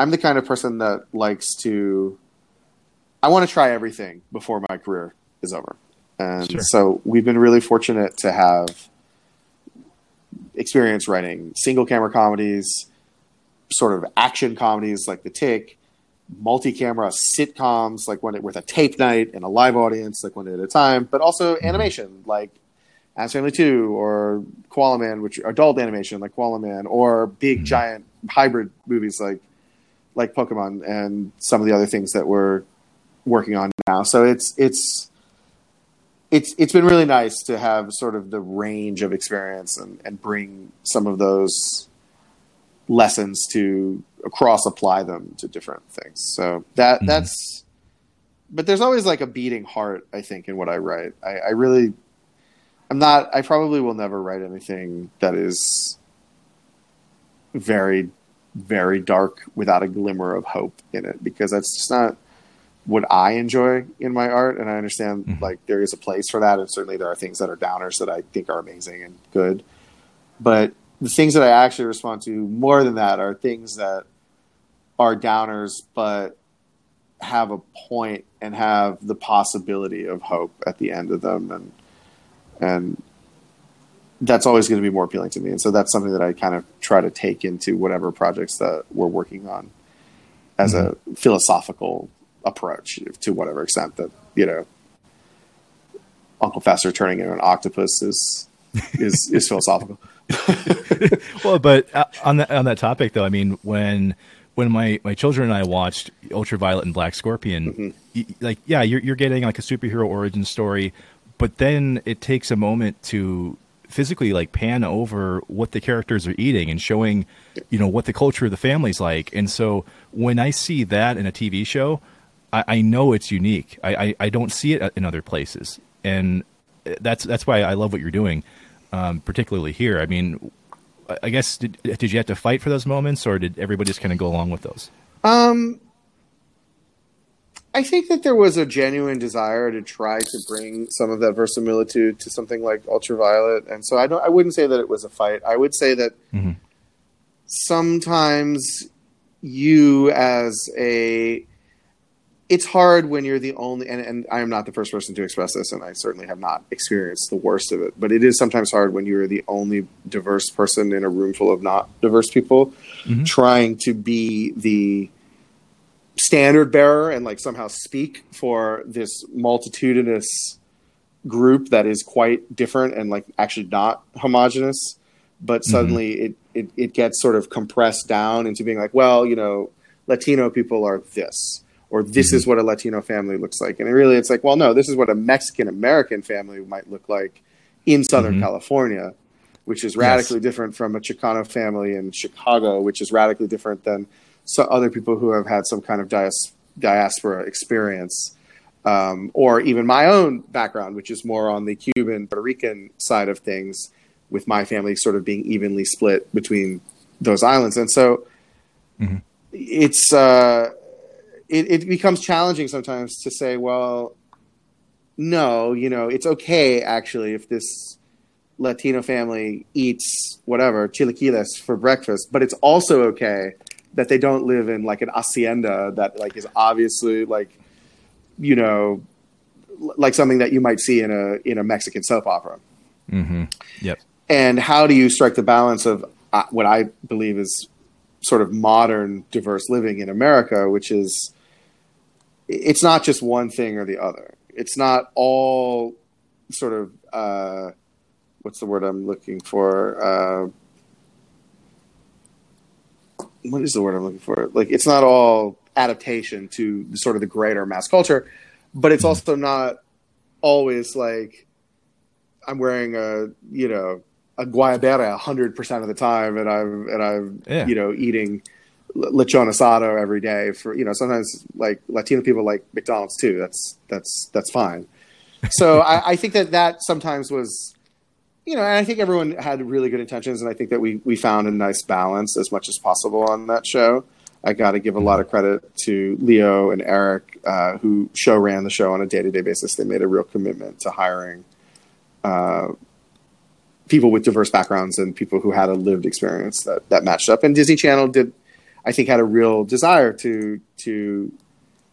I'm the kind of person that likes to. I want to try everything before my career is over, and Sure. so we've been really fortunate to have experience writing single camera comedies, sort of action comedies like The Tick, multi-camera sitcoms like one with a tape night and a live audience like one day at a time, but also animation like Addams Family Two or Koala Man, which adult animation like Koala Man, or big Mhm. giant hybrid movies like like Pokemon and some of the other things that we're working on now. So it's it's it's it's been really nice to have sort of the range of experience and, and bring some of those lessons to cross apply them to different things. So that Mhm. that's but there's always like a beating heart, I think, in what I write. I, I really I'm not I probably will never write anything that is very very dark without a glimmer of hope in it because that's just not what I enjoy in my art and I understand Mhm. like there is a place for that and certainly there are things that are downers that I think are amazing and good but the things that I actually respond to more than that are things that are downers but have a point and have the possibility of hope at the end of them and and that's always going to be more appealing to me and so that's something that I kind of try to take into whatever projects that we're working on as a philosophical approach to whatever extent that you know Uncle Fester turning into an octopus is (laughs) is is philosophical. (laughs) well, but uh, on that on that topic though, I mean, when when my, my children and I watched Ultraviolet and Black Scorpio, Mhm. y- like yeah, you're you're getting like a superhero origin story, but then it takes a moment to physically like pan over what the characters are eating and showing, you know, what the culture of the family's like. And so when I see that in a TV show, I, I know it's unique. I, I, I don't see it in other places, and that's that's why I love what you're doing, um, particularly here. I mean, I- I guess did, did you have to fight for those moments, or did everybody just kind of go along with those? Um, I think that there was a genuine desire to try to bring some of that verisimilitude to something like Ultraviolet, and so I don't. I wouldn't say that it was a fight. I would say that Mhm. sometimes you, as a, it's hard when you're the only, and, and I am not the first person to express this, and I certainly have not experienced the worst of it. But it is sometimes hard when you're the only diverse person in a room full of not diverse people, Mhm. trying to be the standard bearer and like somehow speak for this multitudinous group that is quite different and like actually not homogenous but suddenly it, it it gets sort of compressed down into being like well you know latino people are this or this is what a latino family looks like. And it really it's like well no this is what a mexican american family might look like in southern Mhm. california which is radically different from a chicano family in chicago which is radically different than so other people who have had some kind of dias- diaspora experience, um, or even my own background, which is more on the Cuban Puerto Rican side of things, with my family sort of being evenly split between those islands, and so Mhm. it's uh, it, it becomes challenging sometimes to say, well, no, you know, it's okay actually if this Latino family eats whatever chilaquiles for breakfast, but it's also okay that they don't live in like an hacienda that like is obviously like you know like something that you might see in a in a Mexican soap opera. Mm-hmm. Yep. And how do you strike the balance of uh, what I believe is sort of modern diverse living in America, which is it's not just one thing or the other. It's not all sort of uh, what's the word I'm looking for? Uh, what is the word I'm looking for? Like, it's not all adaptation to sort of the greater mass culture, but it's also not always like I'm wearing a you know a guayabera hundred percent of the time, and I'm and I'm Yeah. you know eating lechon asado every day. For you know sometimes like Latino people like McDonald's too. That's that's that's fine. So (laughs) I, I think that that sometimes was you know, and I think everyone had really good intentions, and I think that we we found a nice balance as much as possible on that show. I got to give a lot of credit to Leo and Eric, uh, who show ran the show on a day to day basis. They made a real commitment to hiring uh, people with diverse backgrounds and people who had a lived experience that that matched up. And Disney Channel did, I think, had a real desire to to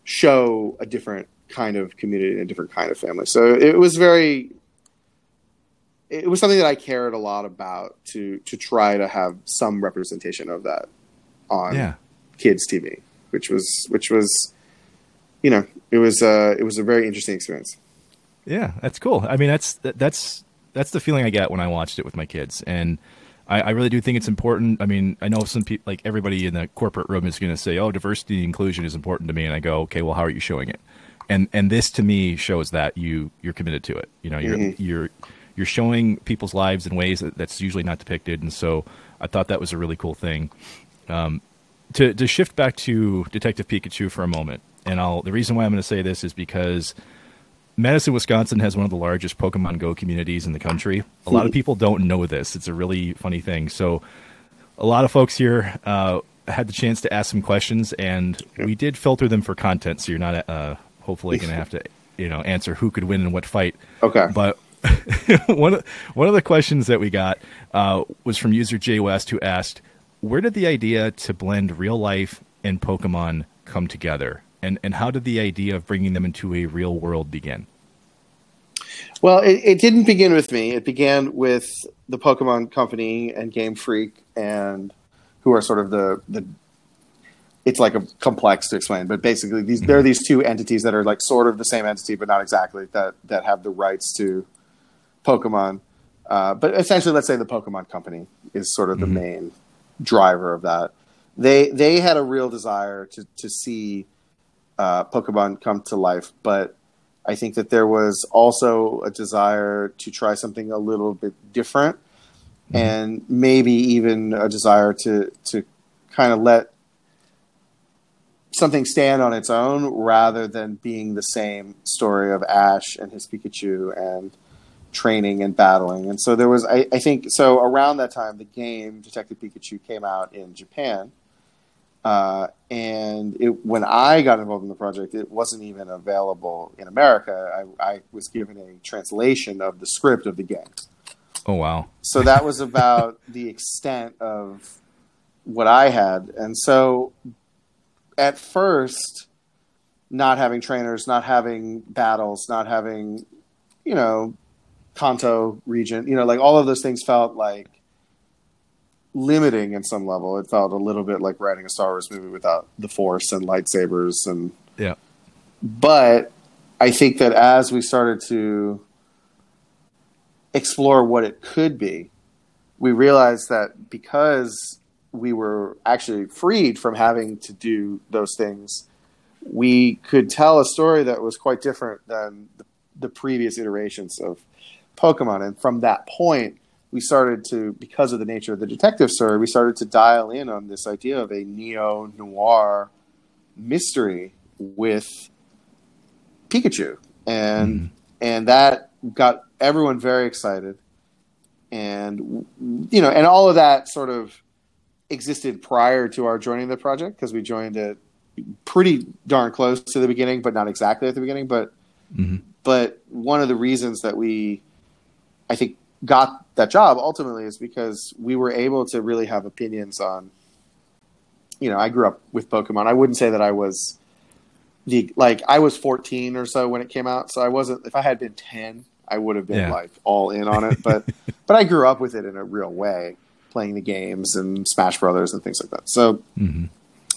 show a different kind of community and a different kind of family. So it was very it was something that I cared a lot about to to try to have some representation of that on Yeah. kids TV, which was which was you know it was uh, it was a very interesting experience. Yeah, that's cool. I mean, that's that's that's the feeling I get when I watched it with my kids, and I, I really do think it's important. I mean, I know some people, like everybody in the corporate room, is going to say, "Oh, diversity and inclusion is important to me," and I go, "Okay, well, how are you showing it?" And and this to me shows that you you're committed to it. You know, you're Mhm. you're you're showing people's lives in ways that, that's usually not depicted, and so I thought that was a really cool thing. Um, to to shift back to Detective Pikachu for a moment, and I'll the reason why I'm going to say this is because Madison, Wisconsin has one of the largest Pokemon Go communities in the country. A lot of people don't know this. It's a really funny thing. So, a lot of folks here uh, had the chance to ask some questions, and we did filter them for content. So you're not uh, hopefully going (laughs) to have to, you know, answer who could win in what fight. Okay. But (laughs) one of one of the questions that we got uh, was from user Jay West, who asked, "Where did the idea to blend real life and Pokemon come together, and and how did the idea of bringing them into a real world begin?" Well, it, it didn't begin with me. It began with the Pokemon Company and Game Freak, and who are sort of the the. It's like a complex to explain, but basically, these there are these two entities that are like sort of the same entity, but not exactly that that have the rights to Pokemon. Uh, but essentially, let's say the Pokemon Company is sort of the Mhm. main driver of that. They they had a real desire to to see uh, Pokemon come to life, but I think that there was also a desire to try something a little bit different, and maybe even a desire to to kind of let something stand on its own rather than being the same story of Ash and his Pikachu and training and battling. And so there was, I, I think, so around that time, the game Detective Pikachu came out in Japan. Uh, and it, when I got involved in the project, it wasn't even available in America. I, I was given a translation of the script of the game. Oh wow! So that was about (laughs) the extent of what I had. And so at first, not having trainers, not having battles, not having, you know, Kanto region, you know, like all of those things felt like limiting in some level. It felt a little bit like writing a Star Wars movie without the Force and lightsabers and Yeah. but I think that as we started to explore what it could be, we realized that because we were actually freed from having to do those things, we could tell a story that was quite different than the, the previous iterations of Pokemon. And from that point, we started to, because of the nature of the detective story, we started to dial in on this idea of a neo noir mystery with Pikachu, and and that got everyone very excited, and you know, and all of that sort of existed prior to our joining the project because we joined it pretty darn close to the beginning, but not exactly at the beginning. But Mhm. but one of the reasons that we, I think, got that job ultimately is because we were able to really have opinions on. You know, I grew up with Pokemon. I wouldn't say that I was the like I was 14 or so when it came out, so I wasn't. If I had been 10, I would have been Yeah. like all in on it. But (laughs) but I grew up with it in a real way, playing the games and Smash Brothers and things like that. So hmm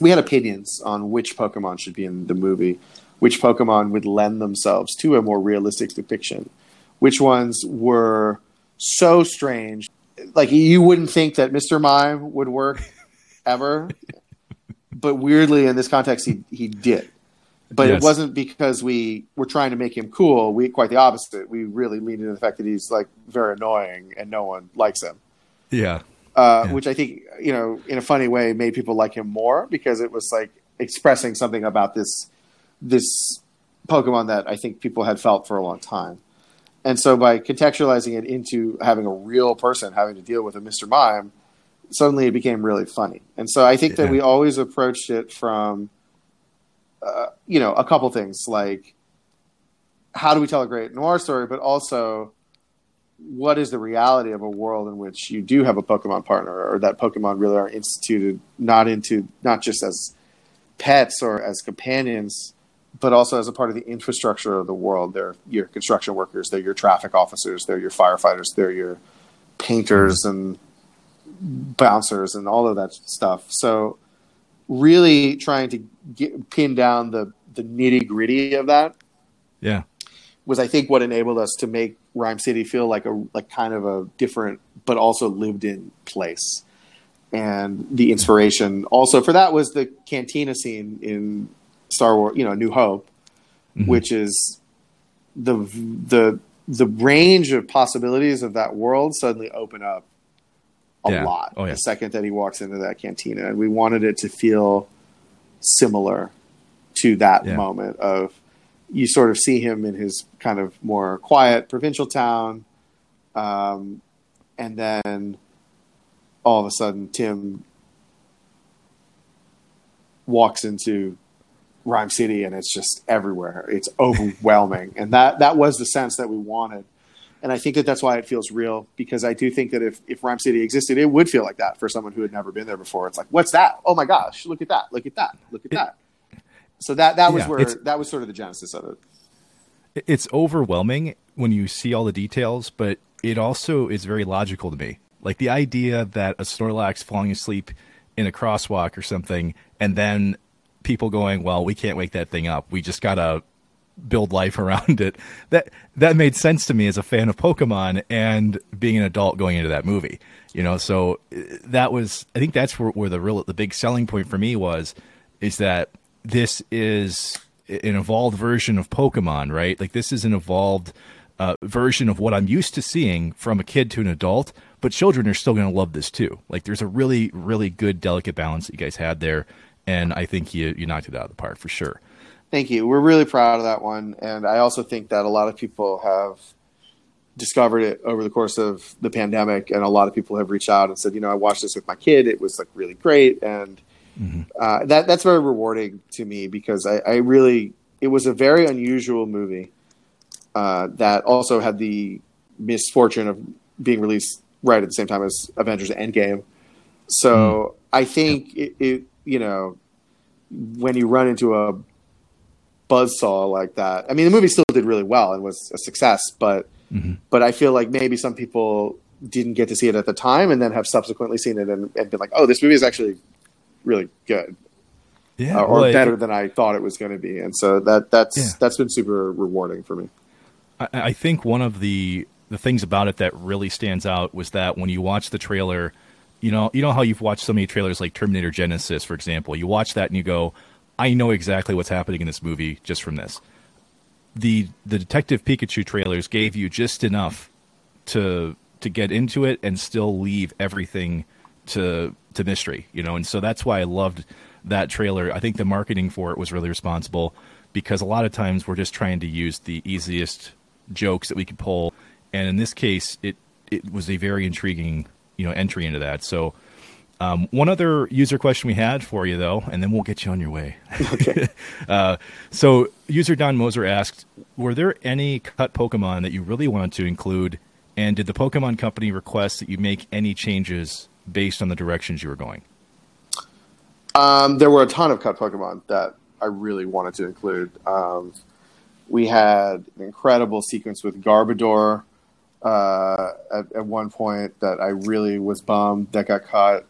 we had opinions on which Pokemon should be in the movie, which Pokemon would lend themselves to a more realistic depiction, which ones were so strange. Like you wouldn't think that Mr. Mime would work (laughs) ever, but weirdly in this context he he did. But Yes. it wasn't because we were trying to make him cool. We quite the opposite. We really leaned into the fact that he's like very annoying and no one likes him. Yeah. Uh, Yeah. Which I think you know in a funny way made people like him more because it was like expressing something about this this Pokemon that I think people had felt for a long time. And so by contextualizing it into having a real person having to deal with a Mr. Mime, suddenly it became really funny. And so I think that we always approached it from, uh, you know, a couple things like how do we tell a great noir story, but also what is the reality of a world in which you do have a Pokemon partner or that Pokemon really are instituted not into not just as pets or as companions, but also as a part of the infrastructure of the world. They're your construction workers, they're your traffic officers, they're your firefighters, they're your painters mm-hmm. and bouncers and all of that stuff. So really trying to get, pin down the, the nitty gritty of that Yeah. was I think what enabled us to make Rhyme City feel like a like kind of a different but also lived in place. And the inspiration also for that was the cantina scene in Star Wars, you know, New Hope, Mhm. which is the the the range of possibilities of that world suddenly open up a Yeah. lot Oh, yeah. the second that he walks into that cantina and we wanted it to feel similar to that Yeah. moment of you sort of see him in his kind of more quiet provincial town um, and then all of a sudden tim walks into rhyme city and it's just everywhere. It's overwhelming. (laughs) And that that was the sense that we wanted. And i think that that's why it feels real because i do think that if, if rhyme city existed it would feel like that for someone who had never been there before. It's like what's that? Oh my gosh look at that look at that look at that. So that that was Yeah, where that was sort of the genesis of it it's overwhelming when you see all the details, but it also is very logical to me. Like the idea that a Snorlax falling asleep in a crosswalk or something, and then people going, "Well, we can't wake that thing up. We just gotta build life around it." That that made sense to me as a fan of Pokemon and being an adult going into that movie. You know, so uh, that was I think that's where, where the real the big selling point for me was is that this is an evolved version of Pokemon, right? Like this is an evolved uh, version of what I'm used to seeing from a kid to an adult, but children are still going to love this too. Like there's a really, really good, delicate balance that you guys had there, and I think you you knocked it out of the park for sure. Thank you. We're really proud of that one, and I also think that a lot of people have discovered it over the course of the pandemic, and a lot of people have reached out and said, you know, I watched this with my kid. It was like really great, and uh, that that's very rewarding to me because I, I really it was a very unusual movie uh, that also had the misfortune of being released right at the same time as Avengers Endgame. So I think it, it you know when you run into a buzzsaw like that. I mean, the movie still did really well and was a success, but Mhm. but I feel like maybe some people didn't get to see it at the time and then have subsequently seen it and, and been like, oh, this movie is actually really good Yeah, uh, or well, it- better than I thought it was going to be. And so that that's Yeah. that's been super rewarding for me. I, I think one of the the things about it that really stands out was that when you watch the trailer, you know, you know how you've watched so many trailers like Terminator Genisys, for example. You watch that and you go, I know exactly what's happening in this movie just from this. The the Detective Pikachu trailers gave you just enough to to get into it and still leave everything to to mystery, you know. And so that's why I loved that trailer. I think the marketing for it was really responsible because a lot of times we're just trying to use the easiest jokes that we could pull, and in this case, it it was a very intriguing you know entry into that. So. Um, one other user question we had for you, though, and then we'll get you on your way. Okay. (laughs) Uh, so, user Don Moser asked, "Were there any cut Pokemon that you really wanted to include, and did the Pokemon Company request that you make any changes based on the directions you were going?" Um, there were a ton of cut Pokemon that I really wanted to include. Um, we had an incredible sequence with Garbodor uh, at, at one point that I really was bummed that got caught.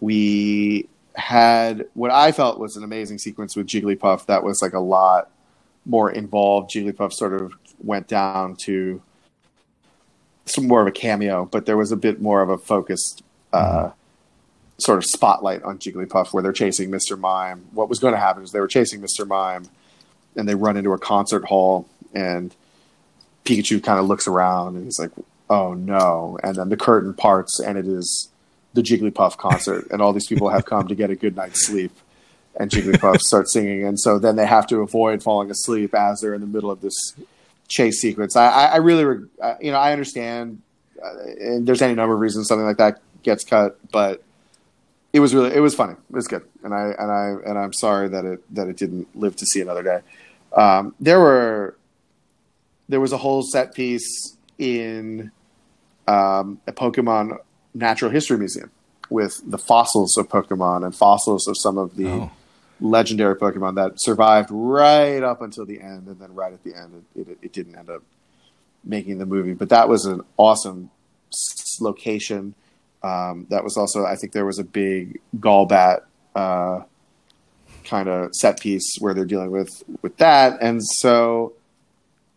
We had what I felt was an amazing sequence with Jigglypuff that was like a lot more involved. Jigglypuff sort of went down to some more of a cameo, but there was a bit more of a focused uh, sort of spotlight on Jigglypuff where they're chasing Mr. Mime. What was going to happen is they were chasing Mr. Mime and they run into a concert hall and Pikachu kind of looks around and he's like, "Oh no!" And then the curtain parts and it is the Jigglypuff concert, and all these people have come to get a good night's sleep. And Jigglypuff (laughs) starts singing, and so then they have to avoid falling asleep as they're in the middle of this chase sequence. I, I, I really, you know, I understand, uh, and there's any number of reasons something like that gets cut, but it was really, it was funny. It was good, and I and I and I'm sorry that it that it didn't live to see another day. Um, there were there was a whole set piece in um, a Pokemon Natural History Museum with the fossils of Pokemon and fossils of some of the Oh. legendary Pokemon that survived right up until the end, and then right at the end, it, it, it didn't end up making the movie. But that was an awesome location. Um, that was also, I think, there was a big Golbat uh, kind of set piece where they're dealing with with that, and so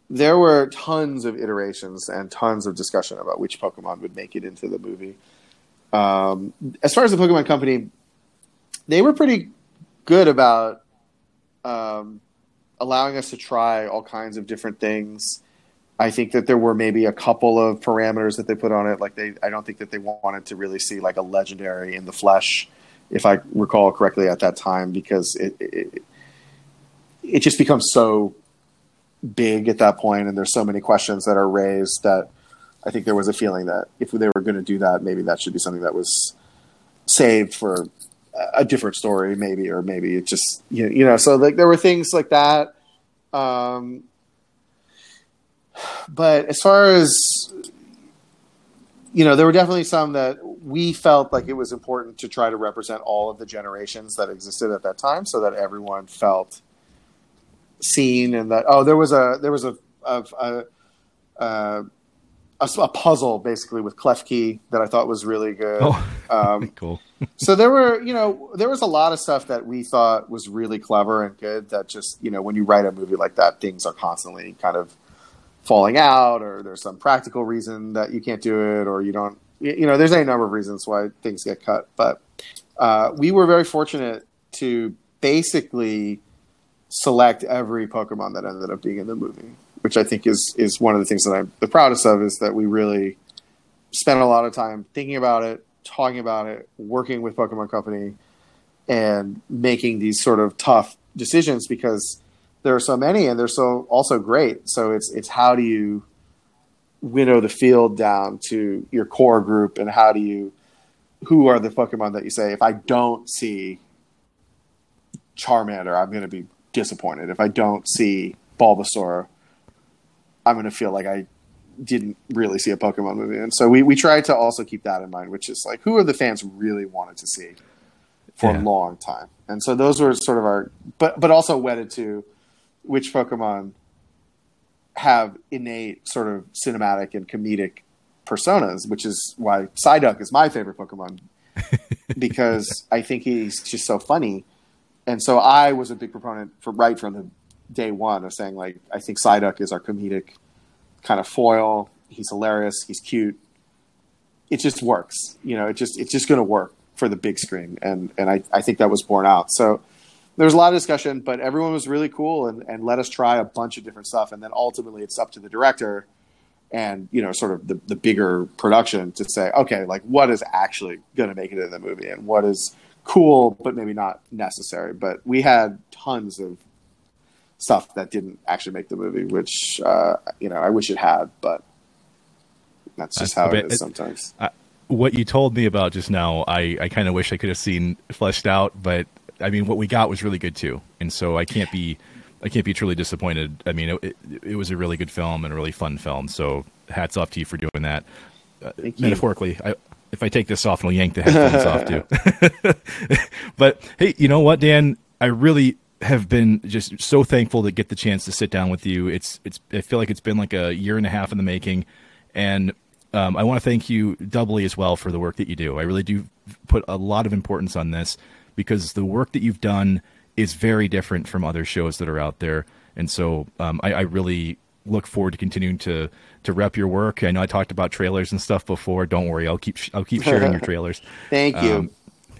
there were tons of iterations and tons of discussion about which Pokemon would make it into the movie. Um, as far as the Pokemon Company, they were pretty good about um, allowing us to try all kinds of different things. I think that there were maybe a couple of parameters that they put on it. Like they, I don't think that they wanted to really see like a legendary in the flesh, if I recall correctly at that time, because it it, it just becomes so big at that point, and there's so many questions that are raised that I think there was a feeling that if they were going to do that, maybe that should be something that was saved for a different story, maybe, or maybe it just you you know. So like there were things like that. Um, but as far as you know, there were definitely some that we felt like it was important to try to represent all of the generations that existed at that time, so that everyone felt seen and that oh, there was a there was a a, a, a, a, a puzzle basically with Klefki that I thought was really good. Oh, Um, (laughs) cool. so there were you know there was a lot of stuff that we thought was really clever and good that just you know when you write a movie like that things are constantly kind of falling out or there's some practical reason that you can't do it or you don't you know there's any number of reasons why things get cut but uh, we were very fortunate to basically select every pokemon that ended up being in the movie which i think is is one of the things that i'm the proudest of is that we really spent a lot of time thinking about it talking about it working with pokemon company and making these sort of tough decisions because there are so many and they're so also great. So it's it's how do you winnow the field down to your core group and how do you who are the pokemon that you say if i don't see charmander i'm going to be disappointed if i don't see bulbasaur i'm going to feel like i didn't really see a pokemon movie and so we, we tried to also keep that in mind which is like who are the fans really wanted to see for Yeah. a long time and so those were sort of our but but also wedded to which pokemon have innate sort of cinematic and comedic personas, which is why Psyduck is my favorite Pokemon (laughs) because I think he's just so funny. And so I was a big proponent for right from the day one of saying like I think Psyduck is our comedic kind of foil. He's hilarious. He's cute. It just works. You know, it just it's just going to work for the big screen, and and I I think that was borne out. So there was a lot of discussion, but everyone was really cool and, and let us try a bunch of different stuff. And then ultimately it's up to the director and, you know, sort of the, the bigger production to say, okay, like what is actually going to make it in the movie and what is cool, but maybe not necessary. But we had tons of stuff that didn't actually make the movie, which, uh, you know, I wish it had, but that's just how it is it- sometimes. what you told me about just now, I, I kind of wish I could have seen fleshed out, but I mean, what we got was really good too, and so I can't be, I can't be truly disappointed. I mean, it, it, it was a really good film and a really fun film. So hats off to you for doing that. Uh, you. metaphorically, I, if I take this off, I'll yank the headphones off too. (laughs) but hey, you know what, Dan? I really have been just so thankful to get the chance to sit down with you. It's it's I feel like it's been like a year and a half in the making, and um, I want to thank you doubly as well for the work that you do. I really do put a lot of importance on this because the work that you've done is very different from other shows that are out there, and so um, I, I really look forward to continuing to to rep your work. I know I talked about trailers and stuff before. Don't worry, I'll keep I'll keep sharing your (laughs) trailers. Thank you. Um,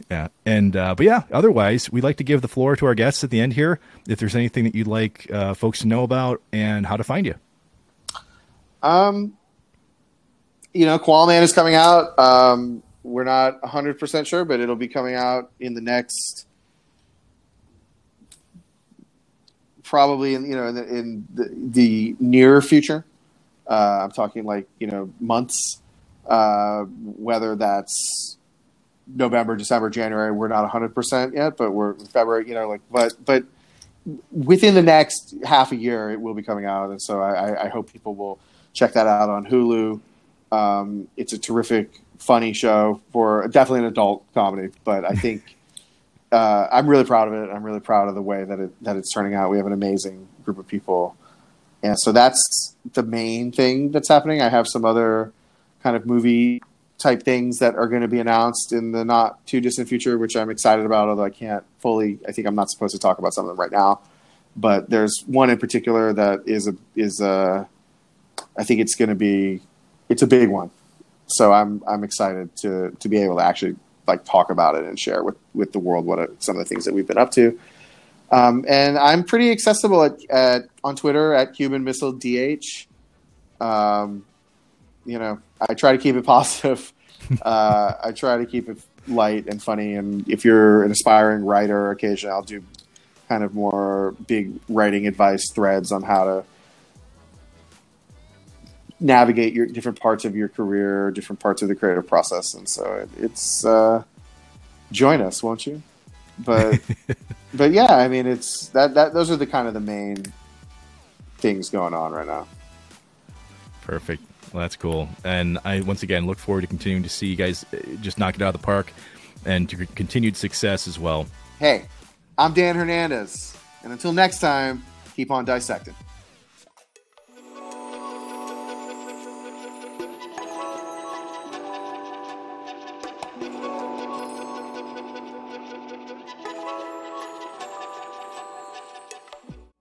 yeah, and uh, but yeah, otherwise, we'd like to give the floor to our guests at the end here. If there's anything that you'd like uh, folks to know about and how to find you. Um, you know, Koala Man is coming out. Um, we're not 100% sure, but it'll be coming out in the next probably in you know in the, in the, the near future. Uh, I'm talking like you know months, uh, whether that's November, December, January. We're not 100 percent yet, but we're February. You know, like but but within the next half a year, it will be coming out, and so I, I hope people will check that out on Hulu. Um, it's a terrific, funny show for definitely an adult comedy, but I think uh, I'm really proud of it. I'm really proud of the way that it that it's turning out. We have an amazing group of people, and so that's the main thing that's happening. I have some other kind of movie type things that are going to be announced in the not too distant future, which I'm excited about. Although I can't fully, I think I'm not supposed to talk about some of them right now. But there's one in particular that is a is a, I think it's going to be, it's a big one. So I'm I'm excited to to be able to actually like talk about it and share with with the world what are some of the things that we've been up to. Um, and I'm pretty accessible at, at on Twitter at Cuban Missile DH. Um, you know, I try to keep it (laughs) positive. uh, I try to keep it light and funny. And if you're an aspiring writer, occasionally I'll do kind of more big writing advice threads on how to navigate your different parts of your career, different parts of the creative process. And so it, it's uh, join us, won't you? But (laughs) but yeah, I mean, it's that that those are the kind of the main things going on right now. Perfect. Well, that's cool. And I once again look forward to continuing to see you guys uh, just knock it out of the park and to continued success as well. Hey, I'm Dan Hernandez, and until next time, keep on dissecting.